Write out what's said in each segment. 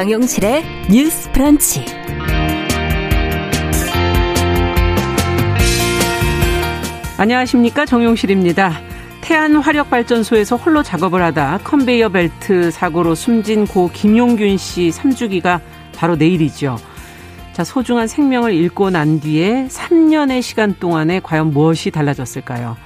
정용실의 뉴스 프런치. 안녕하십니까. 정용실입니다. 태안 화력발전소에서 홀로 작업을 하다 컨베이어 벨트 사고로 숨진 고 김용균 씨 3주기가 바로 내일이죠. 자, 소중한 생명을 잃고 난 뒤에 3년의 시간 동안에 과연 무엇이 달라졌을까요?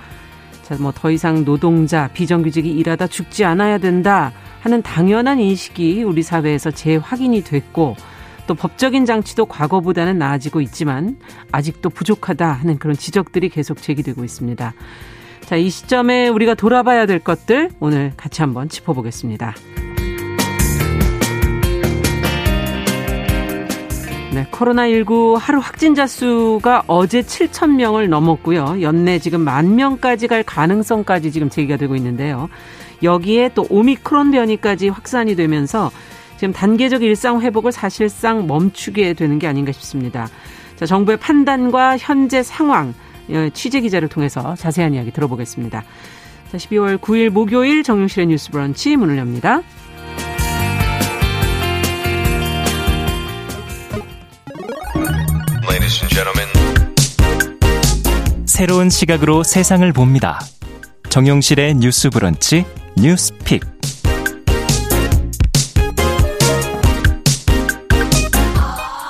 자, 뭐 더 이상 노동자, 비정규직이 일하다 죽지 않아야 된다 하는 당연한 인식이 우리 사회에서 재확인이 됐고 또 법적인 장치도 과거보다는 나아지고 있지만 아직도 부족하다 하는 그런 지적들이 계속 제기되고 있습니다. 자, 이 시점에 우리가 돌아봐야 될 것들 오늘 같이 한번 짚어보겠습니다. 네, 코로나19 하루 확진자 수가 어제 7천 명을 넘었고요. 연내 지금 만 명까지 갈 가능성까지 지금 제기가 되고 있는데요. 여기에 또 오미크론 변이까지 확산이 되면서 지금 단계적 일상 회복을 사실상 멈추게 되는 게 아닌가 싶습니다. 자, 정부의 판단과 현재 상황 예, 취재 기자를 통해서 자세한 이야기 들어보겠습니다. 자, 12월 9일 목요일 정용실의 뉴스 브런치 문을 엽니다. 새로운 시각으로 세상을 봅니다. 정용실의 뉴스 브런치 뉴스픽.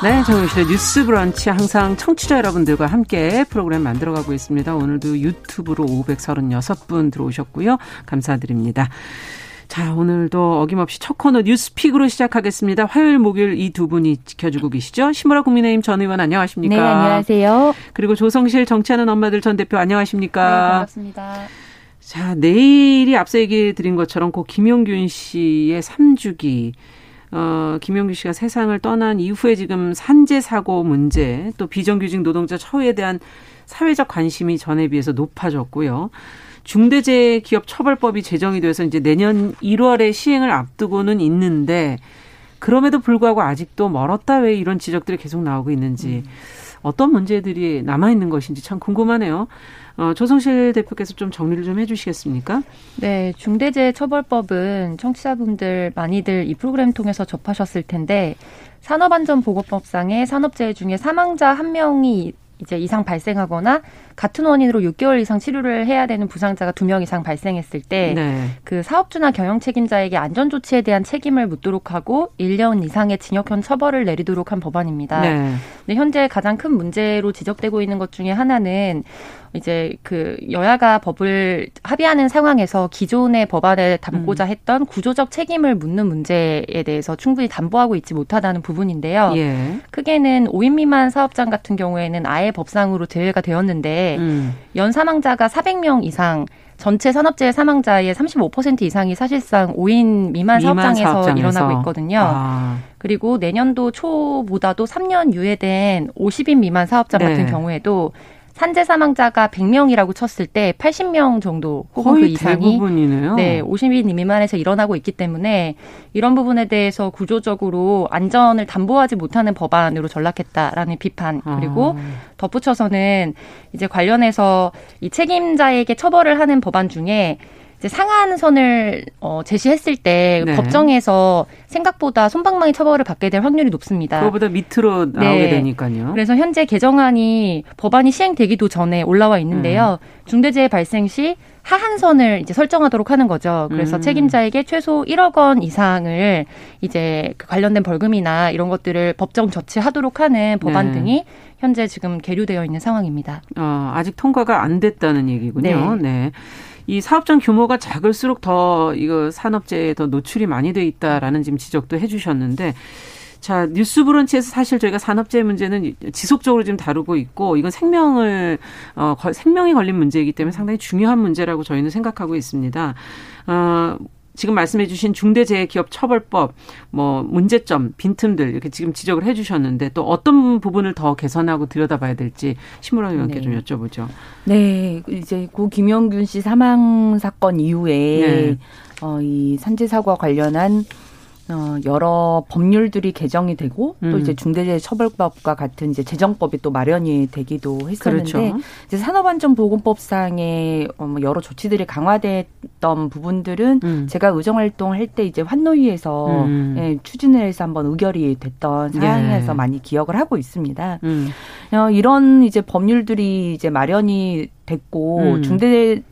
네, 정용실의 뉴스 브런치 항상 청취자 여러분들과 함께 프로그램 만들어가고 있습니다. 오늘도 유튜브로 536분 들어오셨고요. 감사드립니다. 자, 오늘도 어김없이 첫 코너 뉴스픽으로 시작하겠습니다. 화요일, 목요일 이 두 분이 지켜주고 계시죠? 신무라 국민의힘 전 의원 안녕하십니까? 네, 안녕하세요. 그리고 조성실 정치하는 엄마들 전 대표 안녕하십니까? 네, 반갑습니다. 자, 내일이 앞서 얘기 드린 것처럼 고 김용균 씨의 3주기 어, 김용규 씨가 세상을 떠난 이후에 지금 산재 사고 문제 또 비정규직 노동자 처우에 대한 사회적 관심이 전에 비해서 높아졌고요. 중대재해기업처벌법이 제정이 돼서 이제 내년 1월에 시행을 앞두고는 있는데 그럼에도 불구하고 아직도 멀었다 왜 이런 지적들이 계속 나오고 있는지 어떤 문제들이 남아 있는 것인지 참 궁금하네요. 어, 조성실 대표께서 좀 정리를 좀 해주시겠습니까? 네, 중대재해처벌법은 청취자분들 많이들 이 프로그램 통해서 접하셨을 텐데 산업안전보건법상의 산업재해 중에 사망자 한 명이 이제 이상 발생하거나 같은 원인으로 6개월 이상 치료를 해야 되는 부상자가 두명 이상 발생했을 때그 네. 사업주나 경영 책임자에게 안전 조치에 대한 책임을 묻도록 하고 1년 이상의 징역형 처벌을 내리도록 한 법안입니다. 네. 근데 현재 가장 큰 문제로 지적되고 있는 것 중에 하나는 이제 그 여야가 법을 합의하는 상황에서 기존의 법안에 담고자 음. 했던 구조적 책임을 묻는 문제에 대해서 충분히 담보하고 있지 못하다는 부분인데요. 예. 크게는 5인 미만 사업장 같은 경우에는 아예 법상으로 제외가 되었는데 음. 연 사망자가 400명 이상 전체 산업재해 사망자의 35% 이상이 사실상 5인 미만, 미만 사업장에서, 사업장에서, 일어나고 있거든요. 아. 그리고 내년도 초보다도 3년 유예된 50인 미만 사업장 네. 같은 경우에도 산재 사망자가 100명이라고 쳤을 때 80명 정도 혹은 그 이상이 대부분이네요. 네, 50인 미만에서 일어나고 있기 때문에 이런 부분에 대해서 구조적으로 안전을 담보하지 못하는 법안으로 전락했다라는 비판 그리고 아. 덧붙여서는 이제 관련해서 이 책임자에게 처벌을 하는 법안 중에 이제 상한선을 어, 제시했을 때 네. 법정에서 생각보다 손방망이 처벌을 받게 될 확률이 높습니다. 그거보다 밑으로 나오게 네. 되니까요. 그래서 현재 개정안이 법안이 시행되기도 전에 올라와 있는데요. 음. 중대재해 발생 시 하한선을 이제 설정하도록 하는 거죠. 그래서 음. 책임자에게 최소 1억 원 이상을 이제 그 관련된 벌금이나 이런 것들을 법정 조치하도록 하는 법안 네. 등이 현재 지금 계류되어 있는 상황입니다. 어, 아직 통과가 안 됐다는 얘기군요. 네. 네. 이 사업장 규모가 작을수록 더 이거 산업재해에 더 노출이 많이 돼 있다라는 지금 지적도 해주셨는데 자, 뉴스 브런치에서 사실 저희가 산업재해 문제는 지속적으로 지금 다루고 있고 이건 생명을 어 생명이 걸린 문제이기 때문에 상당히 중요한 문제라고 저희는 생각하고 있습니다. 어 지금 말씀해 주신 중대재해기업처벌법 뭐 문제점, 빈틈들 이렇게 지금 지적을 해 주셨는데 또 어떤 부분을 더 개선하고 들여다봐야 될지 신무라 의원께 네. 좀 여쭤보죠. 네. 이제 고 김영균 씨 사망 사건 이후에 네. 어, 이 산재 사고와 관련한 어, 여러 법률들이 개정이 되고 또 음. 이제 중대재해처벌법과 같은 이제 재정법이 또 마련이 되기도 했었는데 그렇죠. 이제 산업안전보건법상의 어, 뭐 여러 조치들이 강화됐던 부분들은 음. 제가 의정활동할 때 이제 환노위에서 음. 예, 추진을 해서 한번 의결이 됐던 사항에서 예. 많이 기억을 하고 있습니다. 음. 어, 이런 이제 법률들이 이제 마련이 됐고 음. 중대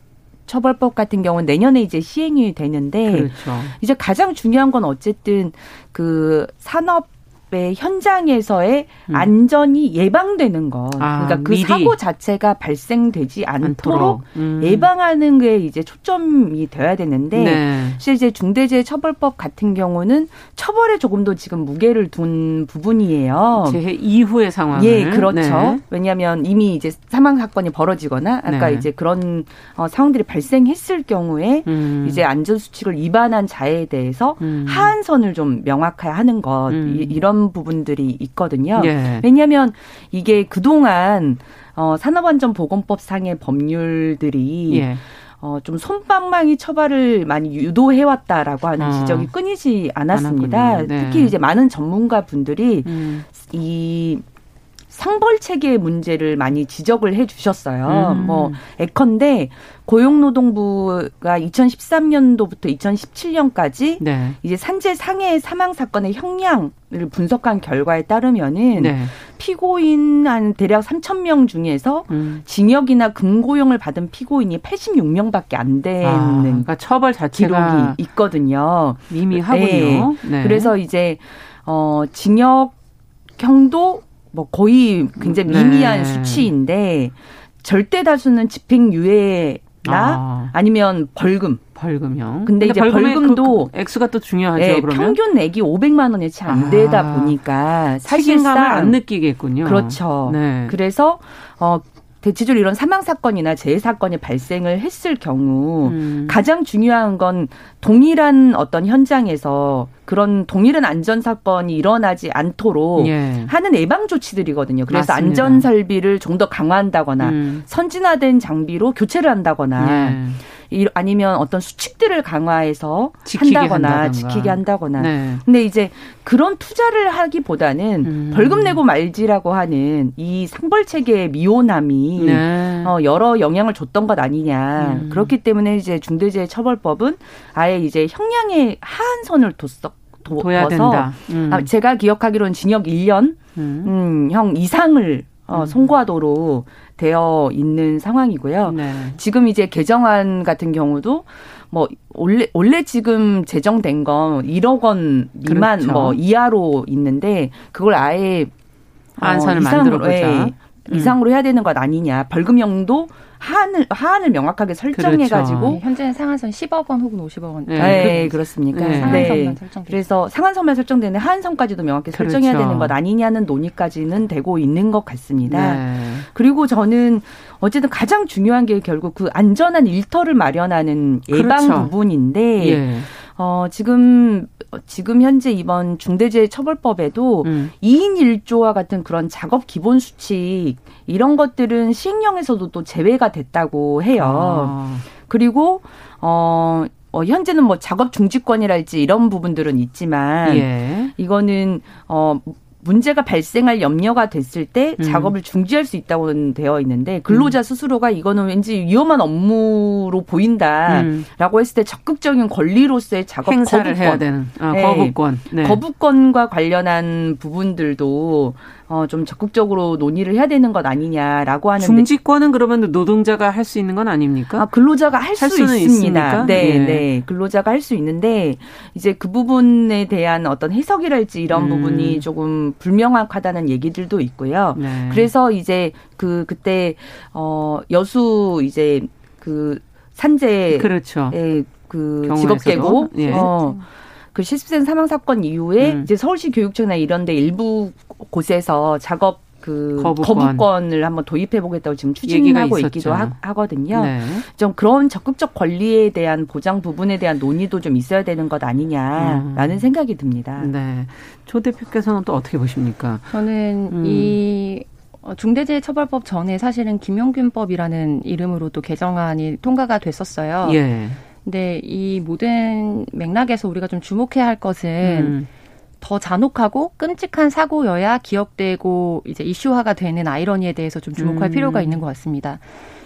처벌법 같은 경우는 내년에 이제 시행이 되는데 그렇죠. 이제 가장 중요한 건 어쨌든 그 산업 의 현장에서의 음. 안전이 예방되는 것. 아, 그러니까 그 미리. 사고 자체가 발생되지 않도록 음. 예방하는 게 이제 초점이 돼야 되는데 네. 사실 이제 중대재해처벌법 같은 경우는 처벌에 조금 더 지금 무게를 둔 부분이에요. 재해 이후의 상황을 예, 그렇죠. 네. 왜냐하면 이미 이제 사망 사건이 벌어지거나 아까 네. 이제 그런 어, 상황들이 발생했을 경우에 음. 이제 안전 수칙을 위반한 자에 대해서 음. 하한선을 좀 명확하게 하는 것 음. 이, 런 부분들이 있거든요. 예. 왜냐하면 이게 그동안 어, 산업안전보건법 상의 법률들이 예. 어, 좀 솜방망이 처벌을 많이 유도해왔다라고 하는 어. 지적이 끊이지 않았습니다. 네. 특히 이제 많은 전문가 분들이 음. 이 상벌 체계 문제를 많이 지적을 해 주셨어요. 음. 뭐 예컨대 고용노동부가 2013년도부터 2017년까지 네. 이제 산재 상해 사망 사건의 형량을 분석한 결과에 따르면은 네. 피고인 한 대략 3천 명 중에서 음. 징역이나 금고용을 받은 피고인이 86명밖에 안 되는 아, 그러니까 처벌 자체가 기록이 있거든요. 미미하군요. 네. 그래서 이제 어 징역 형도 뭐 거의 굉장히 네. 미미한 수치인데 절대 다수는 집행유예나 아. 아. 니면 벌금. 벌금형. 근데 이제 벌금의 벌금도 그 액수가 또 중요하죠. 예, 그러면 평균 내기 500만 원이 채안 아. 되다 보니까 책임감을 사실상 안 느끼겠군요. 그렇죠. 네. 그래서 어 대체적으로 이런 사망 사건이나 재해 사건이 발생을 했을 경우 음. 가장 중요한 건 동일한 어떤 현장에서 그런 동일한 안전 사건이 일어나지 않도록 예. 하는 예방 조치들이거든요. 그래서 맞습니다. 안전 설비를 좀 더 강화한다거나 음. 선진화된 장비로 교체를 한다거나 네. 이- 아니면 어떤 수칙들을 강화해서 지키게 한다거나 한다던가. 지키게 한다거나. 네. 근데 이제 그런 투자를 하기보다는 음. 벌금 내고 말지라고 하는 이 상벌 체계의 미온함이 네. 어, 여러 영향을 줬던 것 아니냐. 음. 그렇기 때문에 이제 중대재해처벌법은 아예 이제 형량의 하한선을 뒀어. 도- 둬야 된다. 음. 아, 제가 기억하기로는 징역 1년 음. 음, 형 이상을 어, 음. 송구하도록 되어 있는 상황이고요. 네. 지금 이제 개정안 같은 경우도 뭐 원래 원래 지금 제정된 건 1억 원 미만 그렇죠. 뭐 이하로 있는데 그걸 아예 한선을 이상으로, 만들어 보자. 예, 음. 이상으로 해야 되는 것 아니냐. 벌금형도 하한을 하한을 명확하게 설정해 가지고 그렇죠. 네, 현재는 상한선 10억 원 혹은 50억 원. 네. 네, 그- 그렇습니까? 네. 상한선만 설정돼. 그래서 상한선만 설정되는 하한선까지도 명확히 설정해야 그렇죠. 되는 것 아니냐는 논의까지는 되고 있는 것 같습니다. 네. 그리고 저는 어쨌든 가장 중요한 게 결국 그 안전한 일터를 마련하는 예방 그렇죠. 부분인데 예. 어 지금 지금 현재 이번 중대재해처벌법에도 음. 2인 1조와 같은 그런 작업 기본 수칙 이런 것들은 시행령에서도 또 제외가 됐다고 해요. 아. 그리고 어, 어 현재는 뭐 작업 중지권이랄지 이런 부분들은 있지만 예. 이거는 어 문제가 발생할 염려가 됐을 때 음. 작업을 중지할 수 있다고는 되어 있는데 근로자 음. 스스로가 이거는 왠지 위험한 업무로 보인다라고 음. 했을 때 적극적인 권리로서의 작업 행사를 거부권, 해야 되는 아, 네. 거부권. 네. 거부권과 관련한 부분들도 어, 좀 적극적으로 논의를 해야 되는 것 아니냐라고 하는데 중지권은 그러면 노동자가 할 수 있는 건 아닙니까? 아, 근로자가 할 할 수 있습니다. 있습니까? 네, 예. 네. 근로자가 할 수 있는데 이제 그 부분에 대한 어떤 해석이랄지 이런 음. 부분이 조금 불명확하다는 얘기들도 있고요. 네. 그래서 이제 그 그때 어 여수 이제 그 산재 그렇죠. 의그 경우에서도, 직업 계고 예. 어, 그 실습생 사망 사건 이후에 음. 이제 서울시 교육청이나 이런데 일부 곳에서 작업 그 거부권. 거부권. 을 한번 도입해 보겠다고 지금 추진하고. 있기도 하, 하거든요. 네. 좀 그런 적극적 권리에 대한 보장 부분에 대한 논의도 좀 있어야 되는 것 아니냐라는 음. 생각이 듭니다. 네. 조 대표께서는 또 어떻게 보십니까? 저는 음. 이 어, 중대재해처벌법 전에 사실은 김용균법이라는 이름으로 또 개정안이 통과가 됐었어요. 예. 근데 이 모든 맥락에서 우리가 좀 주목해야 할 것은 음. 더 잔혹하고 끔찍한 사고여야 기억되고 이제 이슈화가 되는 아이러니에 대해서 좀 주목할 음. 필요가 있는 것 같습니다.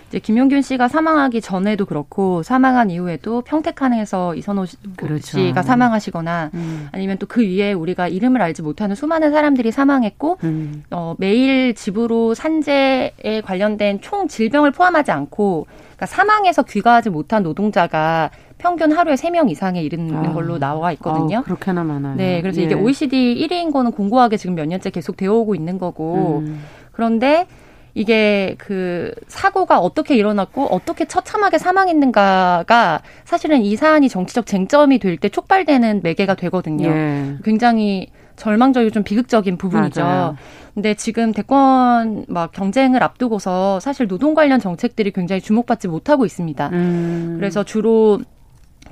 이제 김용균 씨가 사망하기 전에도 그렇고 사망한 이후에도 평택항에서 이선호 그렇죠. 씨가 사망하시거나 음. 아니면 또 그 위에 우리가 이름을 알지 못하는 수많은 사람들이 사망했고 음. 어, 매일 집으로 산재에 관련된 총 질병을 포함하지 않고 그러니까 사망해서 귀가하지 못한 노동자가 평균 하루에 3명 이상에 이르는 아. 걸로 나와 있거든요. 아, 그렇게나 많아요. 네, 그래서 예. 이게 OECD 1위인 거는 공고하게 지금 몇 년째 계속 되어 오고 있는 거고. 음. 그런데 이게 그 사고가 어떻게 일어났고 어떻게 처참하게 사망했는가가 사실은 이 사안이 정치적 쟁점이 될 때 촉발되는 매개가 되거든요. 예. 굉장히 절망적이고 좀 비극적인 부분이죠. 맞아요. 근데 지금 대권 막 경쟁을 앞두고서 사실 노동 관련 정책들이 굉장히 주목받지 못하고 있습니다. 음. 그래서 주로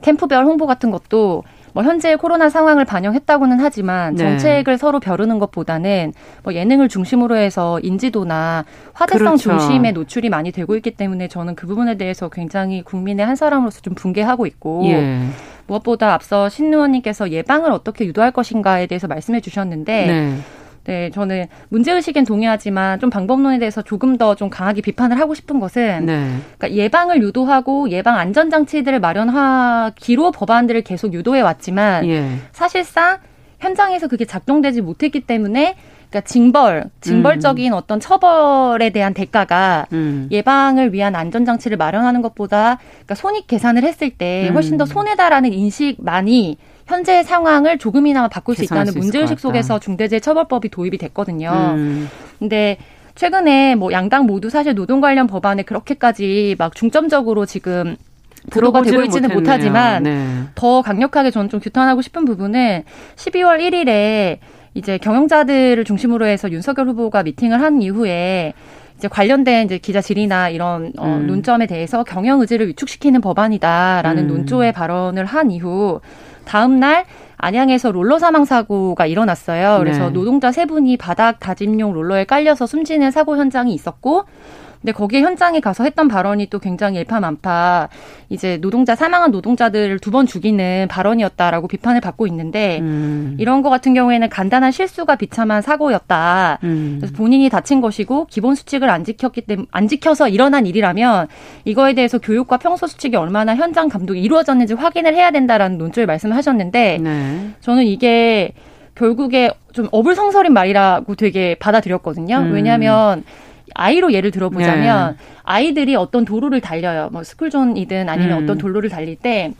캠프별 홍보 같은 것도 뭐 현재 코로나 상황을 반영했다고는 하지만 네. 정책을 네. 서로 벼르는 것보다는 뭐 예능을 중심으로 해서 인지도나 화제성 그렇죠. 중심의 노출이 많이 되고 있기 때문에 저는 그 부분에 대해서 굉장히 국민의 한 사람으로서 좀 붕괴하고 있고 예. 무엇보다 앞서 신 의원님께서 예방을 어떻게 유도할 것인가에 대해서 말씀해 주셨는데 네. 네, 저는 문제의식엔 동의하지만 좀 방법론에 대해서 조금 더 좀 강하게 비판을 하고 싶은 것은 네. 그러니까 예방을 유도하고 예방 안전장치들을 마련하기로 법안들을 계속 유도해 왔지만 예. 사실상 현장에서 그게 작동되지 못했기 때문에 그러니까 징벌, 징벌적인 음. 어떤 처벌에 대한 대가가 음. 예방을 위한 안전장치를 마련하는 것보다 그러니까 손익 계산을 했을 때 훨씬 더 음. 손해다라는 인식만이 현재 상황을 조금이나마 바꿀 수 있다는 문제의식 속에서 중대재해처벌법이 도입이 됐거든요. 음. 근데 최근에 뭐 양당 모두 사실 노동 관련 법안에 그렇게까지 막 중점적으로 지금 들어가 되고 있지는 못했네요. 못하지만 네. 더 강력하게 저는 좀 규탄하고 싶은 부분은 12월 1일에 이제 경영자들을 중심으로 해서 윤석열 후보가 미팅을 한 이후에 이제 관련된 이제 기자 질의나 이런 어, 음. 논점에 대해서 경영 의지를 위축시키는 법안이다라는 음. 논조의 발언을 한 이후 다음 날 안양에서 롤러 사망 사고가 일어났어요. 그래서 네. 노동자 세 분이 바닥 다짐용 롤러에 깔려서 숨지는 사고 현장이 있었고 근데 거기에 현장에 가서 했던 발언이 또 굉장히 일파만파 이제 노동자 사망한 노동자들을 두 번 죽이는 발언이었다라고 비판을 받고 있는데 음. 이런 거 같은 경우에는 간단한 실수가 비참한 사고였다. 음. 그래서 본인이 다친 것이고 기본 수칙을 안 지켰기 때문에 안 지켜서 일어난 일이라면 이거에 대해서 교육과 평소 수칙이 얼마나 현장 감독이 이루어졌는지 확인을 해야 된다라는 논조의 말씀을 하셨는데 네. 저는 이게 결국에 좀 어불성설인 말이라고 되게 받아들였거든요. 음. 왜냐하면 아이로 예를 들어보자면 네. 아이들이 어떤 도로를 달려요. 뭐 스쿨존이든 아니면 음. 어떤 도로를 달릴 때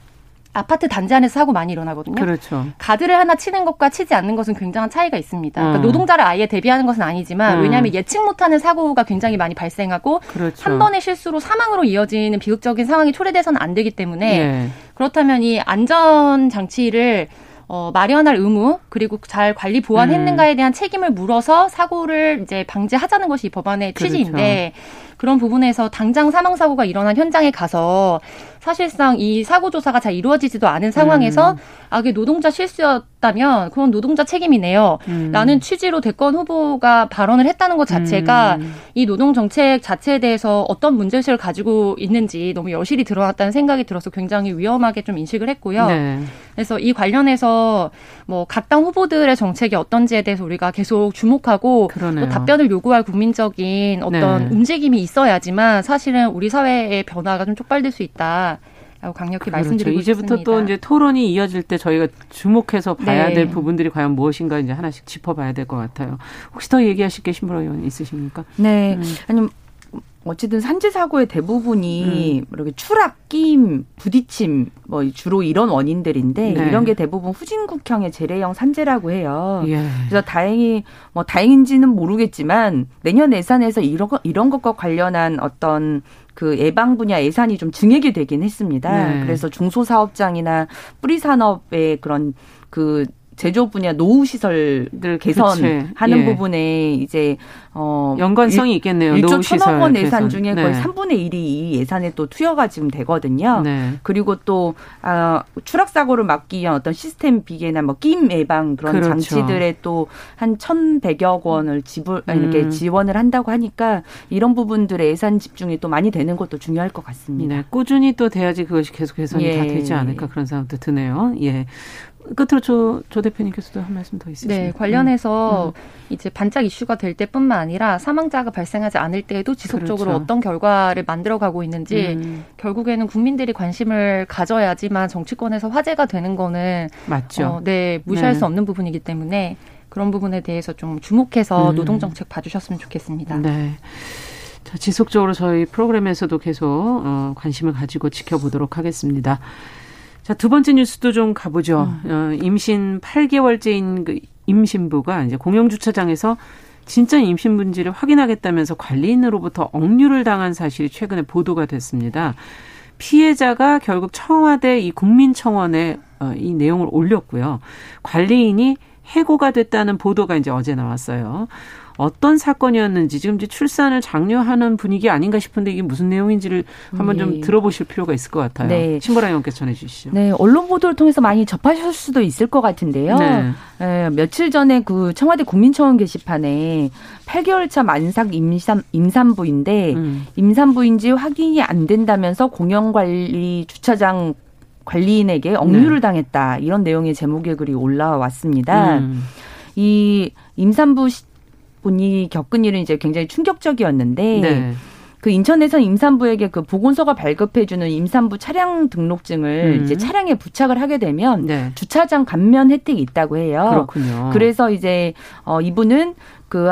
아파트 단지 안에서 사고 많이 일어나거든요. 그렇죠. 가드를 하나 치는 것과 치지 않는 것은 굉장한 차이가 있습니다. 그러니까 어. 노동자를 아예 대비하는 것은 아니지만 음. 왜냐하면 예측 못하는 사고가 굉장히 많이 발생하고 그렇죠. 한 번의 실수로 사망으로 이어지는 비극적인 상황이 초래돼서는 안 되기 때문에 예. 그렇다면 이 안전 장치를 어, 마련할 의무 그리고 잘 관리 보완했는가에 음. 대한 책임을 물어서 사고를 이제 방지하자는 것이 이 법안의 그렇죠. 취지인데 그 런 부분에서 당장 사망 사고가 일어난 현장에 가서 사실상 이 사고 조사가 잘 이루어지지도 않은 상황에서 음. 아, 그 노동자 실수였다면 그건 노동자 책임이네요. 음. 라는 취지로 대권 후보가 발언을 했다는 것 자체가 음. 이 노동 정책 자체에 대해서 어떤 문제의식을 가지고 있는지 너무 여실히 드러났다는 생각이 들어서 굉장히 위험하게 좀 인식을 했고요. 네. 그래서 이 관련해서 뭐 각 당 후보들의 정책이 어떤지에 대해서 우리가 계속 주목하고 또 답변을 요구할 국민적인 어떤 네. 움직임이 있어야지만 사실은 우리 사회의 변화가 좀 촉발될 수 있다. 라고 강력히 그렇죠. 말씀드리고 이제부터 싶습니다. 또 이제 토론이 이어질 때 저희가 주목해서 봐야 네. 될 부분들이 과연 무엇인가 이제 하나씩 짚어봐야 될 것 같아요. 혹시 더 얘기하실 게 신보라 의원 있으십니까? 네. 음. 아니 어쨌든 산재 사고의 대부분이 음. 이렇게 추락, 끼임, 부딪힘 뭐 주로 이런 원인들인데 네. 이런 게 대부분 후진국형의 재래형 산재라고 해요. 예. 그래서 다행히 뭐 다행인지는 모르겠지만 내년 예산에서 이런 거, 이런 것과 관련한 어떤 그 예방 분야 예산이 좀 증액이 되긴 했습니다. 네. 그래서 중소사업장이나 뿌리 산업의 그런 그 제조업 분야 노후 시설들 개선하는 예. 부분에 이제 어 연관성이 있겠네요. 1조 천억 원 예산 중에 네. 거의 3분의 1이 이 예산에 또 투여가 지금 되거든요. 네. 그리고 또 아, 추락 사고를 막기 위한 어떤 시스템 비계나 뭐 끼임 예방 그런 그렇죠. 장치들에 또 한 1,100여 원을 지불 음. 이렇게 지원을 한다고 하니까 이런 부분들의 예산 집중이 또 많이 되는 것도 중요할 것 같습니다. 네. 꾸준히 또 돼야지 그것이 계속 개선이 예. 다 되지 않을까 그런 생각도 드네요. 예. 끝으로 조, 조 대표님께서도 한 말씀 더 있으시죠? 네, 관련해서 음. 이제 반짝 이슈가 될 때뿐만 아니라 사망자가 발생하지 않을 때에도 지속적으로 그렇죠. 어떤 결과를 만들어가고 있는지 음. 결국에는 국민들이 관심을 가져야지만 정치권에서 화제가 되는 거는 맞죠. 어, 네, 무시할 네. 수 없는 부분이기 때문에 그런 부분에 대해서 좀 주목해서 음. 노동 정책 봐주셨으면 좋겠습니다. 네. 자, 지속적으로 저희 프로그램에서도 계속 어, 관심을 가지고 지켜보도록 하겠습니다. 자, 두 번째 뉴스도 좀 가보죠. 음. 어, 임신 8개월째인 그 임신부가 이제 공영주차장에서 진짜 임신분지를 확인하겠다면서 관리인으로부터 억류를 당한 사실이 최근에 보도가 됐습니다. 피해자가 결국 청와대 이 국민청원에 어, 이 내용을 올렸고요. 관리인이 해고가 됐다는 보도가 이제 어제 나왔어요. 어떤 사건이었는지 지금 이제 출산을 장려하는 분위기 아닌가 싶은데 이게 무슨 내용인지를 한번 좀 네. 들어보실 필요가 있을 것 같아요. 네. 신보라 의원께서 전해 주시죠. 네, 언론 보도를 통해서 많이 접하실 수도 있을 것 같은데요. 네. 네, 며칠 전에 그 청와대 국민청원 게시판에 8개월 차 만삭 임산, 임산부인데 음. 임산부인지 확인이 안 된다면서 공영관리 주차장 관리인에게 억류를 네. 당했다 이런 내용의 제목의 글이 올라왔습니다. 음. 이 임산부 분이 겪은 일은 이제 굉장히 충격적이었는데 네. 그 인천에서 임산부에게 그 보건소가 발급해주는 임산부 차량 등록증을 음. 이제 차량에 부착을 하게 되면 네. 주차장 감면 혜택이 있다고 해요. 그렇군요. 그래서 이제 어 이분은 그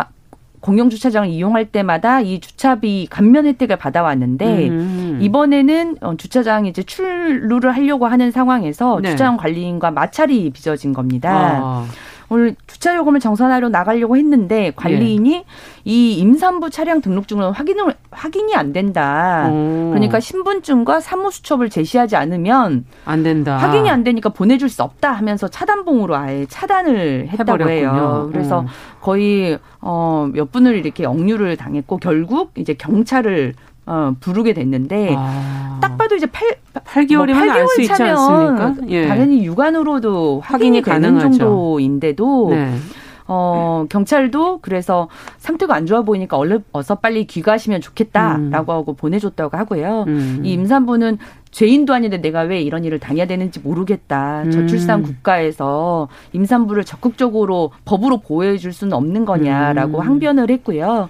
공영 주차장을 이용할 때마다 이 주차비 감면 혜택을 받아왔는데 음. 이번에는 어, 주차장 이제 출루를 하려고 하는 상황에서 네. 주차장 관리인과 마찰이 빚어진 겁니다. 아. 오늘 주차 요금을 정산하려 나가려고 했는데 관리인이 예. 이 임산부 차량 등록증은 확인을 확인이 안 된다. 오. 그러니까 신분증과 사무수첩을 제시하지 않으면 안 된다. 확인이 안 되니까 보내줄 수 없다 하면서 차단봉으로 아예 차단을 했다고 해버렸군요. 해요. 그래서 음. 거의 어몇 분을 이렇게 억류를 당했고 결국 이제 경찰을 어, 부르게 됐는데 아. 딱 봐도 이제 8 8개월이면 뭐 알수 있지 않습니까? 예. 당연히 육안으로도 확인이, 확인이 가능 정도인데도 네. 어, 경찰도 그래서 상태가 안 좋아 보이니까 얼른 어서 빨리 귀가하시면 좋겠다라고 음. 하고 보내줬다고 하고요. 음. 이 임산부는 죄인도 아닌데 내가 왜 이런 일을 당해야 되는지 모르겠다. 음. 저출산 국가에서 임산부를 적극적으로 법으로 보호해 줄 수는 없는 거냐라고 음. 항변을 했고요.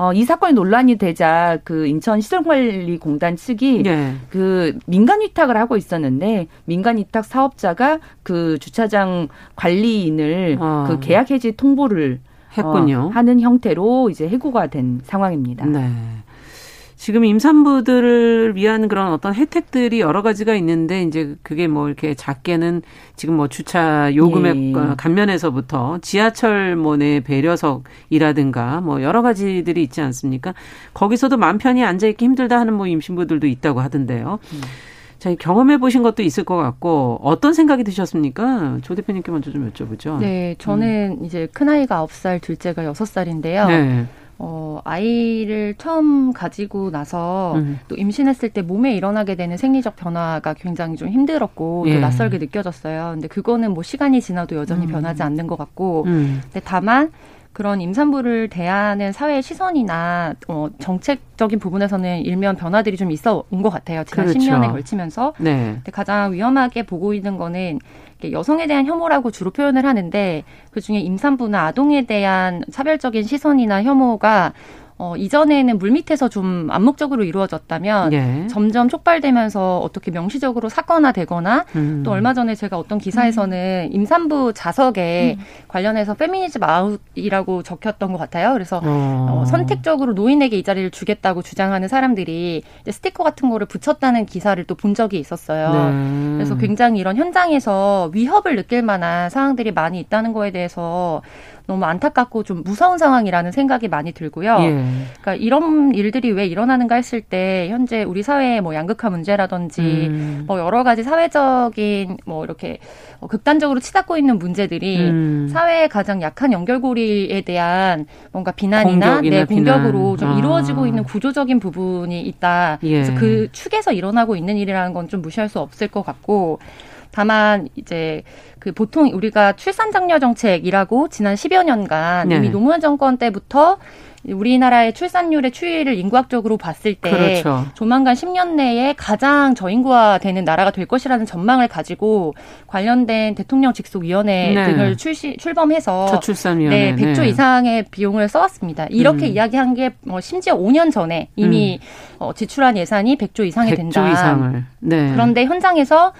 어, 이 사건이 논란이 되자 그 인천 시설관리공단 측이 네. 그 민간 위탁을 하고 있었는데 민간 위탁 사업자가 그 주차장 관리인을 아. 그 계약 해지 통보를 했군요. 어, 하는 형태로 이제 해고가 된 상황입니다. 네. 지금 임산부들을 위한 그런 어떤 혜택들이 여러 가지가 있는데 이제 그게 뭐 이렇게 작게는 지금 뭐 주차 요금의 예. 감면에서부터 지하철 뭐내 배려석이라든가 뭐 여러 가지들이 있지 않습니까? 거기서도 맘 편히 앉아 있기 힘들다 하는 뭐 임신부들도 있다고 하던데요. 음. 자, 경험해 보신 것도 있을 것 같고 어떤 생각이 드셨습니까? 조 대표님께 먼저 좀 여쭤보죠. 네, 저는 음. 이제 큰 아이가 9살, 둘째가 6살인데요. 네. 어, 아이를 처음 가지고 나서 음. 또 임신했을 때 몸에 일어나게 되는 생리적 변화가 굉장히 좀 힘들었고 예. 또 낯설게 느껴졌어요. 근데 그거는 뭐 시간이 지나도 여전히 음. 변하지 않는 것 같고, 음. 근데 다만 그런 임산부를 대하는 사회의 시선이나 어, 정책적인 부분에서는 일면 변화들이 좀 있어 온 것 같아요. 지난 그렇죠. 10년에 걸치면서. 네. 근데 가장 위험하게 보고 있는 거는 여성에 대한 혐오라고 주로 표현을 하는데 그중에 임산부나 아동에 대한 차별적인 시선이나 혐오가 어, 이전에는 물밑에서 좀 암묵적으로 이루어졌다면 예. 점점 촉발되면서 어떻게 명시적으로 사건화되거나 음. 또 얼마 전에 제가 어떤 기사에서는 음. 임산부 자석에 음. 관련해서 페미니즘 아웃이라고 적혔던 것 같아요. 그래서 어. 어, 선택적으로 노인에게 이 자리를 주겠다고 주장하는 사람들이 스티커 같은 거를 붙였다는 기사를 또 본 적이 있었어요. 네. 그래서 굉장히 이런 현장에서 위협을 느낄 만한 상황들이 많이 있다는 거에 대해서 너무 안타깝고 좀 무서운 상황이라는 생각이 많이 들고요. 예. 그러니까 이런 일들이 왜 일어나는가 했을 때 현재 우리 사회의 뭐 양극화 문제라든지 음. 뭐 여러 가지 사회적인 뭐 이렇게 어, 극단적으로 치닫고 있는 문제들이 음. 사회의 가장 약한 연결고리에 대한 뭔가 비난이나 내 네, 공격으로 좀 아. 이루어지고 있는 구조적인 부분이 있다. 예. 그래서 그 축에서 일어나고 있는 일이라는 건 좀 무시할 수 없을 것 같고 다만 이제 그 보통 우리가 출산 장려 정책이라고 지난 10여 년간 네. 이미 노무현 정권 때부터 우리나라의 출산율의 추이를 인구학적으로 봤을 때 그렇죠. 조만간 10년 내에 가장 저인구화되는 나라가 될 것이라는 전망을 가지고 관련된 대통령 직속위원회 네. 등을 출시 출범해서 저출산위원회 네, 100조 네. 이상의 비용을 써왔습니다. 이렇게 음. 이야기한 게뭐 심지어 5년 전에 이미 음. 어, 지출한 예산이 100조 이상이 100조 된다. 이상을. 네. 그런데 현장에서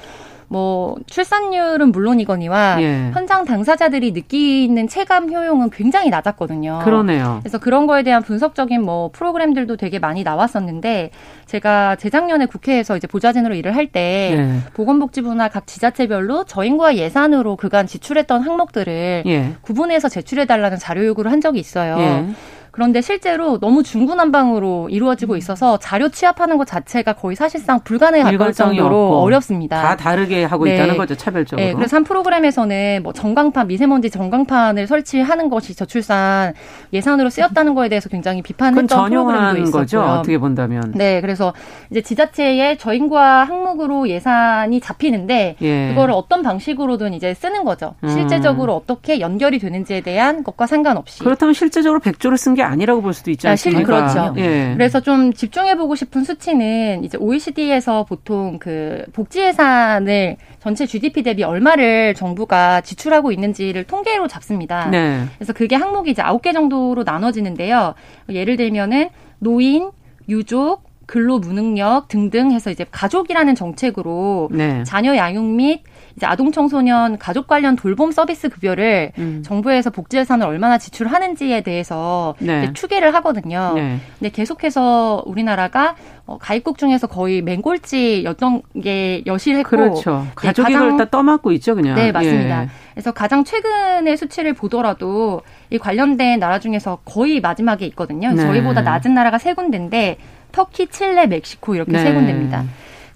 뭐 출산율은 물론이거니와 예. 현장 당사자들이 느끼는 체감 효용은 굉장히 낮았거든요. 그러네요. 그래서 그런 거에 대한 분석적인 뭐 프로그램들도 되게 많이 나왔었는데 제가 재작년에 국회에서 이제 보좌진으로 일을 할때 예. 보건복지부나 각 지자체별로 저인구와 예산으로 그간 지출했던 항목들을 예. 구분해서 제출해 달라는 자료 요구를 한 적이 있어요. 예. 그런데 실제로 너무 중구난방으로 이루어지고 음. 있어서 자료 취합하는 것 자체가 거의 사실상 불가능에 가까울 정도로. 어렵습니다. 다 다르게 하고 네. 있다는 거죠, 차별적으로. 네, 그래서 한 프로그램에서는 뭐 전광판, 미세먼지 전광판을 설치하는 것이 저출산 예산으로 쓰였다는 거에 대해서 굉장히 비판했던 프로그램도 있었고요. 거죠, 어떻게 본다면. 네, 그래서 이제 지자체의 저인과 항목으로 예산이 잡히는데 예. 그거를 어떤 방식으로든 이제 쓰는 거죠. 음. 실제적으로 어떻게 연결이 되는지에 대한 것과 상관없이. 그렇다면 실제적으로 100조를 쓴 게 아니라고 볼 수도 있지 아, 않습니까? 그렇죠. 예. 그래서 좀 집중해 보고 싶은 수치는 이제 OECD에서 보통 그 복지 예산을 전체 GDP 대비 얼마를 정부가 지출하고 있는지를 통계로 잡습니다. 네. 그래서 그게 항목이 이제 아홉 개 정도로 나눠지는데요. 예를 들면은 노인, 유족, 근로 무능력 등등 해서 이제 가족이라는 정책으로 네. 자녀 양육 및 이제 아동 청소년 가족 관련 돌봄 서비스 급여를 음. 정부에서 복지 예산을 얼마나 지출하는지에 대해서 네. 추계를 하거든요. 네. 근데 계속해서 우리나라가 어, 가입국 중에서 거의 맹골찌였던 게 여실했고 그렇죠. 네, 가족이 네, 일단 떠맡고 있죠, 그냥. 네, 맞습니다. 예. 그래서 가장 최근의 수치를 보더라도 이 관련된 나라 중에서 거의 마지막에 있거든요. 네. 저희보다 낮은 나라가 세 군데인데 터키, 칠레, 멕시코 이렇게 네. 세 군데입니다.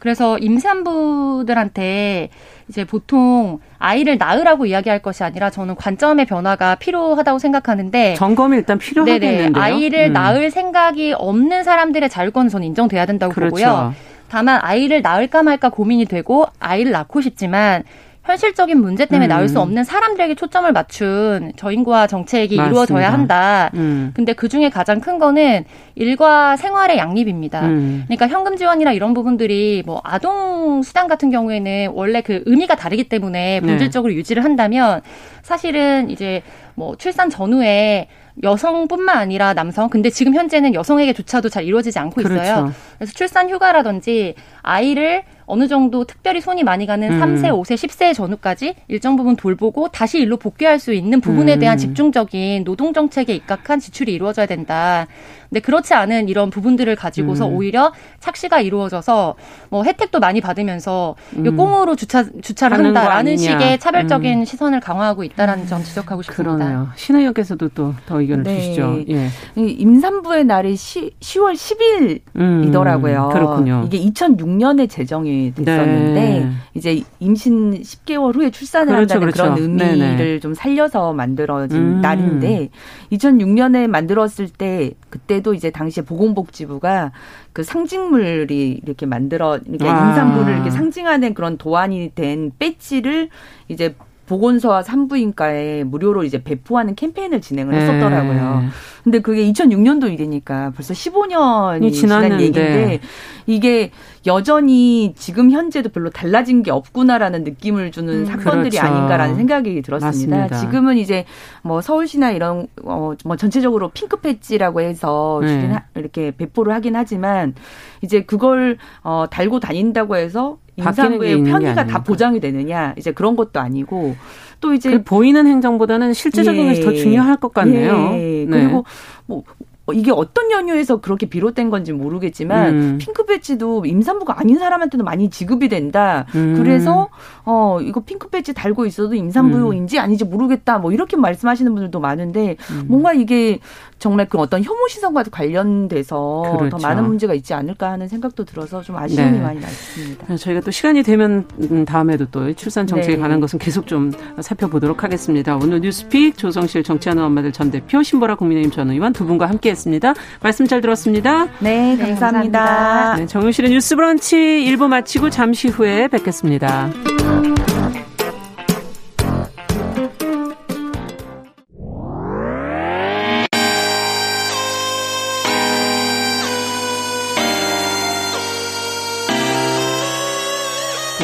그래서 임산부들한테 이제 보통 아이를 낳으라고 이야기할 것이 아니라 저는 관점의 변화가 필요하다고 생각하는데 점검이 일단 필요하겠는데요. 아이를 음. 낳을 생각이 없는 사람들의 자율권은 저는 인정돼야 된다고 그렇죠. 보고요. 다만 아이를 낳을까 말까 고민이 되고 아이를 낳고 싶지만 현실적인 문제 때문에 음. 나올 수 없는 사람들에게 초점을 맞춘 저인구화 정책이 맞습니다. 이루어져야 한다. 음. 근데 그 중에 가장 큰 거는 일과 생활의 양립입니다. 음. 그러니까 현금 지원이나 이런 부분들이 뭐 아동 수당 같은 경우에는 원래 그 의미가 다르기 때문에 네. 본질적으로 네. 유지를 한다면 사실은 이제 뭐 출산 전후에 여성뿐만 아니라 남성, 근데 지금 현재는 여성에게조차도 잘 이루어지지 않고 있어요. 그렇죠. 그래서 출산 휴가라든지 아이를 어느 정도 특별히 손이 많이 가는 음. 3세, 5세, 10세 전후까지 일정 부분 돌보고 다시 일로 복귀할 수 있는 부분에 음. 대한 집중적인 노동 정책에 입각한 지출이 이루어져야 된다. 근데 그렇지 않은 이런 부분들을 가지고서 음. 오히려 착시가 이루어져서 뭐 혜택도 많이 받으면서 음. 꽁으로 주차 주차를 한다라는 식의 차별적인 음. 시선을 강화하고 있다라는 점 지적하고 싶습니다. 그러네요. 신의원께서도 또 더 의견을 네. 주시죠. 예. 임산부의 날이 시, 10월 10일이더라고요. 그렇군요. 이게 2006년에 제정이 됐었는데 네. 이제 임신 10개월 후에 출산을 그렇죠, 한다는 그렇죠. 그런 의미를 네네. 좀 살려서 만들어진 음. 날인데 2006년에 만들었을 때 그때 도 이제 당시에 보건복지부가 그 상징물이 이렇게 만들어 이렇게 아. 임산부를 이렇게 상징하는 그런 도안이 된 배지를 이제 보건소와 산부인과에 무료로 이제 배포하는 캠페인을 진행을 했었더라고요. 네. 근데 그게 2006년도 일이니까 벌써 15년이 지난 얘기인데 이게 여전히 지금 현재도 별로 달라진 게 없구나라는 느낌을 주는 음, 사건들이 그렇죠. 아닌가라는 생각이 들었습니다. 맞습니다. 지금은 이제 뭐 서울시나 이런 어 뭐 전체적으로 핑크 패치라고 해서 네. 이렇게 배포를 하긴 하지만 이제 그걸 어 달고 다닌다고 해서 임산부의 편의가 다 보장이 되느냐 이제 그런 것도 아니고 또 이제 그 보이는 행정보다는 실제 적용에서 예. 더 중요할 것 같네요. 예. 네. 그리고 뭐 어, 이게 어떤 연유에서 그렇게 비롯된 건지 모르겠지만 음. 핑크 배지도 임산부가 아닌 사람한테도 많이 지급이 된다. 음. 그래서 어 이거 핑크 배지 달고 있어도 임산부인지 아닌지 모르겠다. 뭐 이렇게 말씀하시는 분들도 많은데 음. 뭔가 이게 정말 그 어떤 혐오 시선과 관련돼서 그렇죠. 더 많은 문제가 있지 않을까 하는 생각도 들어서 좀 아쉬움이 네. 많이 남습니다. 네, 저희가 또 시간이 되면 음, 다음에도 또 출산 정책에 네. 관한 것은 계속 좀 살펴보도록 하겠습니다. 오늘 뉴스픽 조성실 정치하는 엄마들 전 대표 신보라 국민의힘 전 의원 두 분과 함께 했습니다. 말씀 잘 들었습니다. 네, 네 감사합니다. 감사합니다. 네, 정용실의 뉴스브런치 1부 마치고 잠시 후에 뵙겠습니다.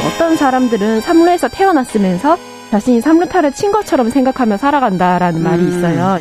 어떤 사람들은 삼루에서 태어났으면서 자신이 삼루타를 친 것처럼 생각하며 살아간다라는 음. 말이 있어요.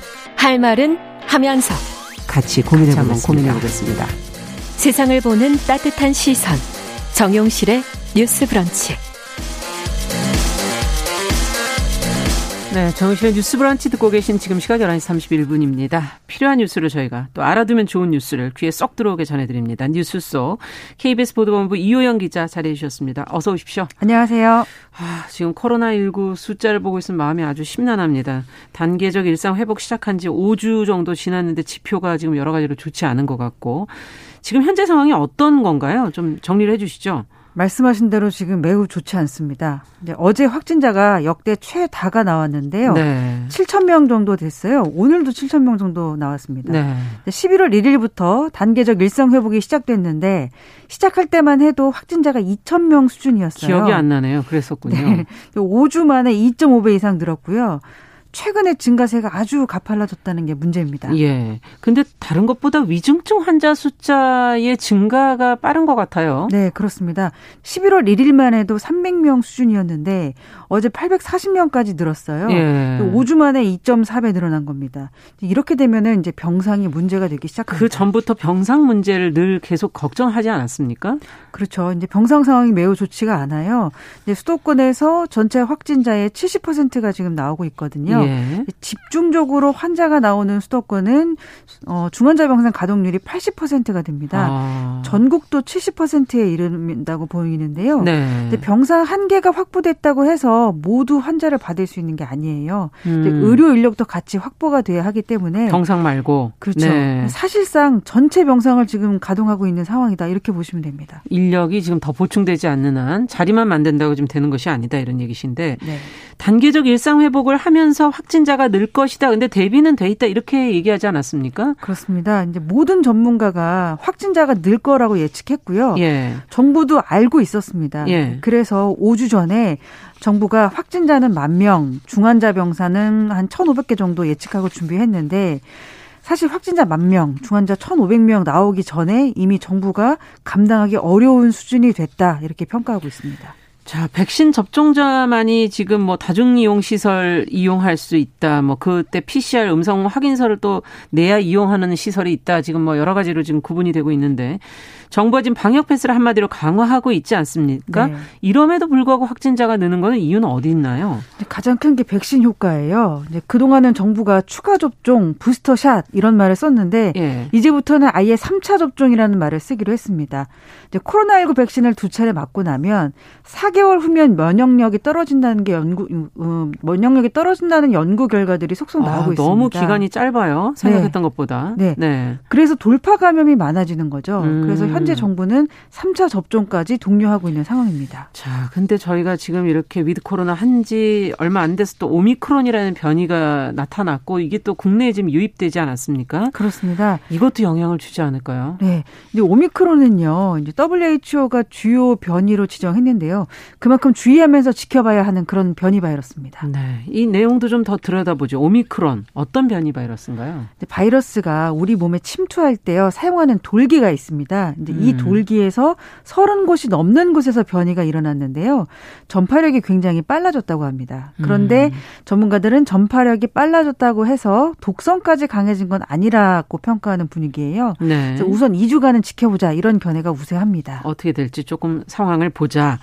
할 말은 하면서 같이 고민해보겠습니다. 고민해보겠습니다. 세상을 보는 따뜻한 시선 정용실의 뉴스 브런치 네, 정용실의 뉴스 브런치 듣고 계신 지금 시각 11시 31분입니다. 필요한 뉴스를 저희가 또 알아두면 좋은 뉴스를 귀에 쏙 들어오게 전해드립니다. 뉴스 속 KBS 보도본부 이호영 기자 자리해 주셨습니다. 어서 오십시오. 안녕하세요. 아, 지금 코로나19 숫자를 보고 있으면 마음이 아주 심란합니다. 단계적 일상 회복 시작한 지 5주 정도 지났는데 지표가 지금 여러 가지로 좋지 않은 것 같고 지금 현재 상황이 어떤 건가요? 좀 정리를 해 주시죠. 말씀하신 대로 지금 매우 좋지 않습니다. 어제 확진자가 역대 최다가 나왔는데요. 네. 7천 명 정도 됐어요. 오늘도 7천 명 정도 나왔습니다. 네. 11월 1일부터 단계적 일상 회복이 시작됐는데 시작할 때만 해도 확진자가 2천 명 수준이었어요. 기억이 안 나네요. 그랬었군요. 네. 5주 만에 2.5배 이상 늘었고요. 최근에 증가세가 아주 가팔라졌다는 게 문제입니다. 예. 근데 다른 것보다 위중증 환자 숫자의 증가가 빠른 것 같아요. 네, 그렇습니다. 11월 1일만 해도 300명 수준이었는데 어제 840명까지 늘었어요. 예. 5주 만에 2.4배 늘어난 겁니다. 이렇게 되면은 이제 병상이 문제가 되기 시작합니다. 그 전부터 병상 문제를 늘 계속 걱정하지 않았습니까? 그렇죠. 이제 병상 상황이 매우 좋지가 않아요. 이제 수도권에서 전체 확진자의 70%가 지금 나오고 있거든요. 예. 집중적으로 환자가 나오는 수도권은 어, 중환자 병상 가동률이 80%가 됩니다. 아. 전국도 70%에 이른다고 보이는데요. 네. 병상 한 개가 확보됐다고 해서 모두 환자를 받을 수 있는 게 아니에요. 음. 의료 인력도 같이 확보가 돼야 하기 때문에 병상 말고 그렇죠. 네. 사실상 전체 병상을 지금 가동하고 있는 상황이다 이렇게 보시면 됩니다. 인력이 지금 더 보충되지 않는 한 자리만 만든다고 지금 되는 것이 아니다 이런 얘기신데 네. 단계적 일상 회복을 하면서 확진자가 늘 것이다. 근데 대비는 돼 있다 이렇게 얘기하지 않았습니까? 그렇습니다. 이제 모든 전문가가 확진자가 늘 거라고 예측했고요. 예. 정부도 알고 있었습니다. 예. 그래서 5주 전에 정부가 확진자는 만 명, 중환자 병사는 한 1,500개 정도 예측하고 준비했는데 사실 확진자 만 명, 중환자 1,500명 나오기 전에 이미 정부가 감당하기 어려운 수준이 됐다 이렇게 평가하고 있습니다. 자, 백신 접종자만이 지금 뭐 다중이용 시설 이용할 수 있다. 뭐 그때 PCR 음성 확인서를 또 내야 이용하는 시설이 있다. 지금 뭐 여러 가지로 지금 구분이 되고 있는데 정부가 지금 방역 패스를 한마디로 강화하고 있지 않습니까? 네. 이럼에도 불구하고 확진자가 느는 거는 이유는 어디 있나요? 가장 큰 게 백신 효과예요. 이제 그동안은 정부가 추가 접종, 부스터샷 이런 말을 썼는데 예. 이제부터는 아예 3차 접종이라는 말을 쓰기로 했습니다. 이제 코로나19 백신을 두 차례 맞고 나면 4개월 후면 면역력이 떨어진다는 게 연구 음, 면역력이 떨어진다는 연구 결과들이 속속 나오고 아, 있습니다. 너무 기간이 짧아요. 생각했던 네. 것보다. 네. 네. 그래서 돌파 감염이 많아지는 거죠. 음. 그래서 현재 정부는 3차 접종까지 독려하고 있는 상황입니다. 자, 근데 저희가 지금 이렇게 위드 코로나 한 지 얼마 안 돼서 또 오미크론이라는 변이가 나타났고 이게 또 국내에 지금 유입되지 않았습니까? 그렇습니다. 이것도 영향을 주지 않을까요? 네. 이제 오미크론은요. 이제 WHO가 주요 변이로 지정했는데요. 그만큼 주의하면서 지켜봐야 하는 그런 변이 바이러스입니다. 네. 이 내용도 좀 더 들여다보죠. 오미크론 어떤 변이 바이러스인가요? 바이러스가 우리 몸에 침투할 때요 사용하는 돌기가 있습니다. 이제 음. 이 돌기에서 서른 곳이 넘는 곳에서 변이가 일어났는데요. 전파력이 굉장히 빨라졌다고 합니다. 그런데 음. 전문가들은 전파력이 빨라졌다고 해서 독성까지 강해진 건 아니라고 평가하는 분위기예요. 네. 우선 2주간은 지켜보자 이런 견해가 우세합니다. 어떻게 될지 조금 상황을 보자.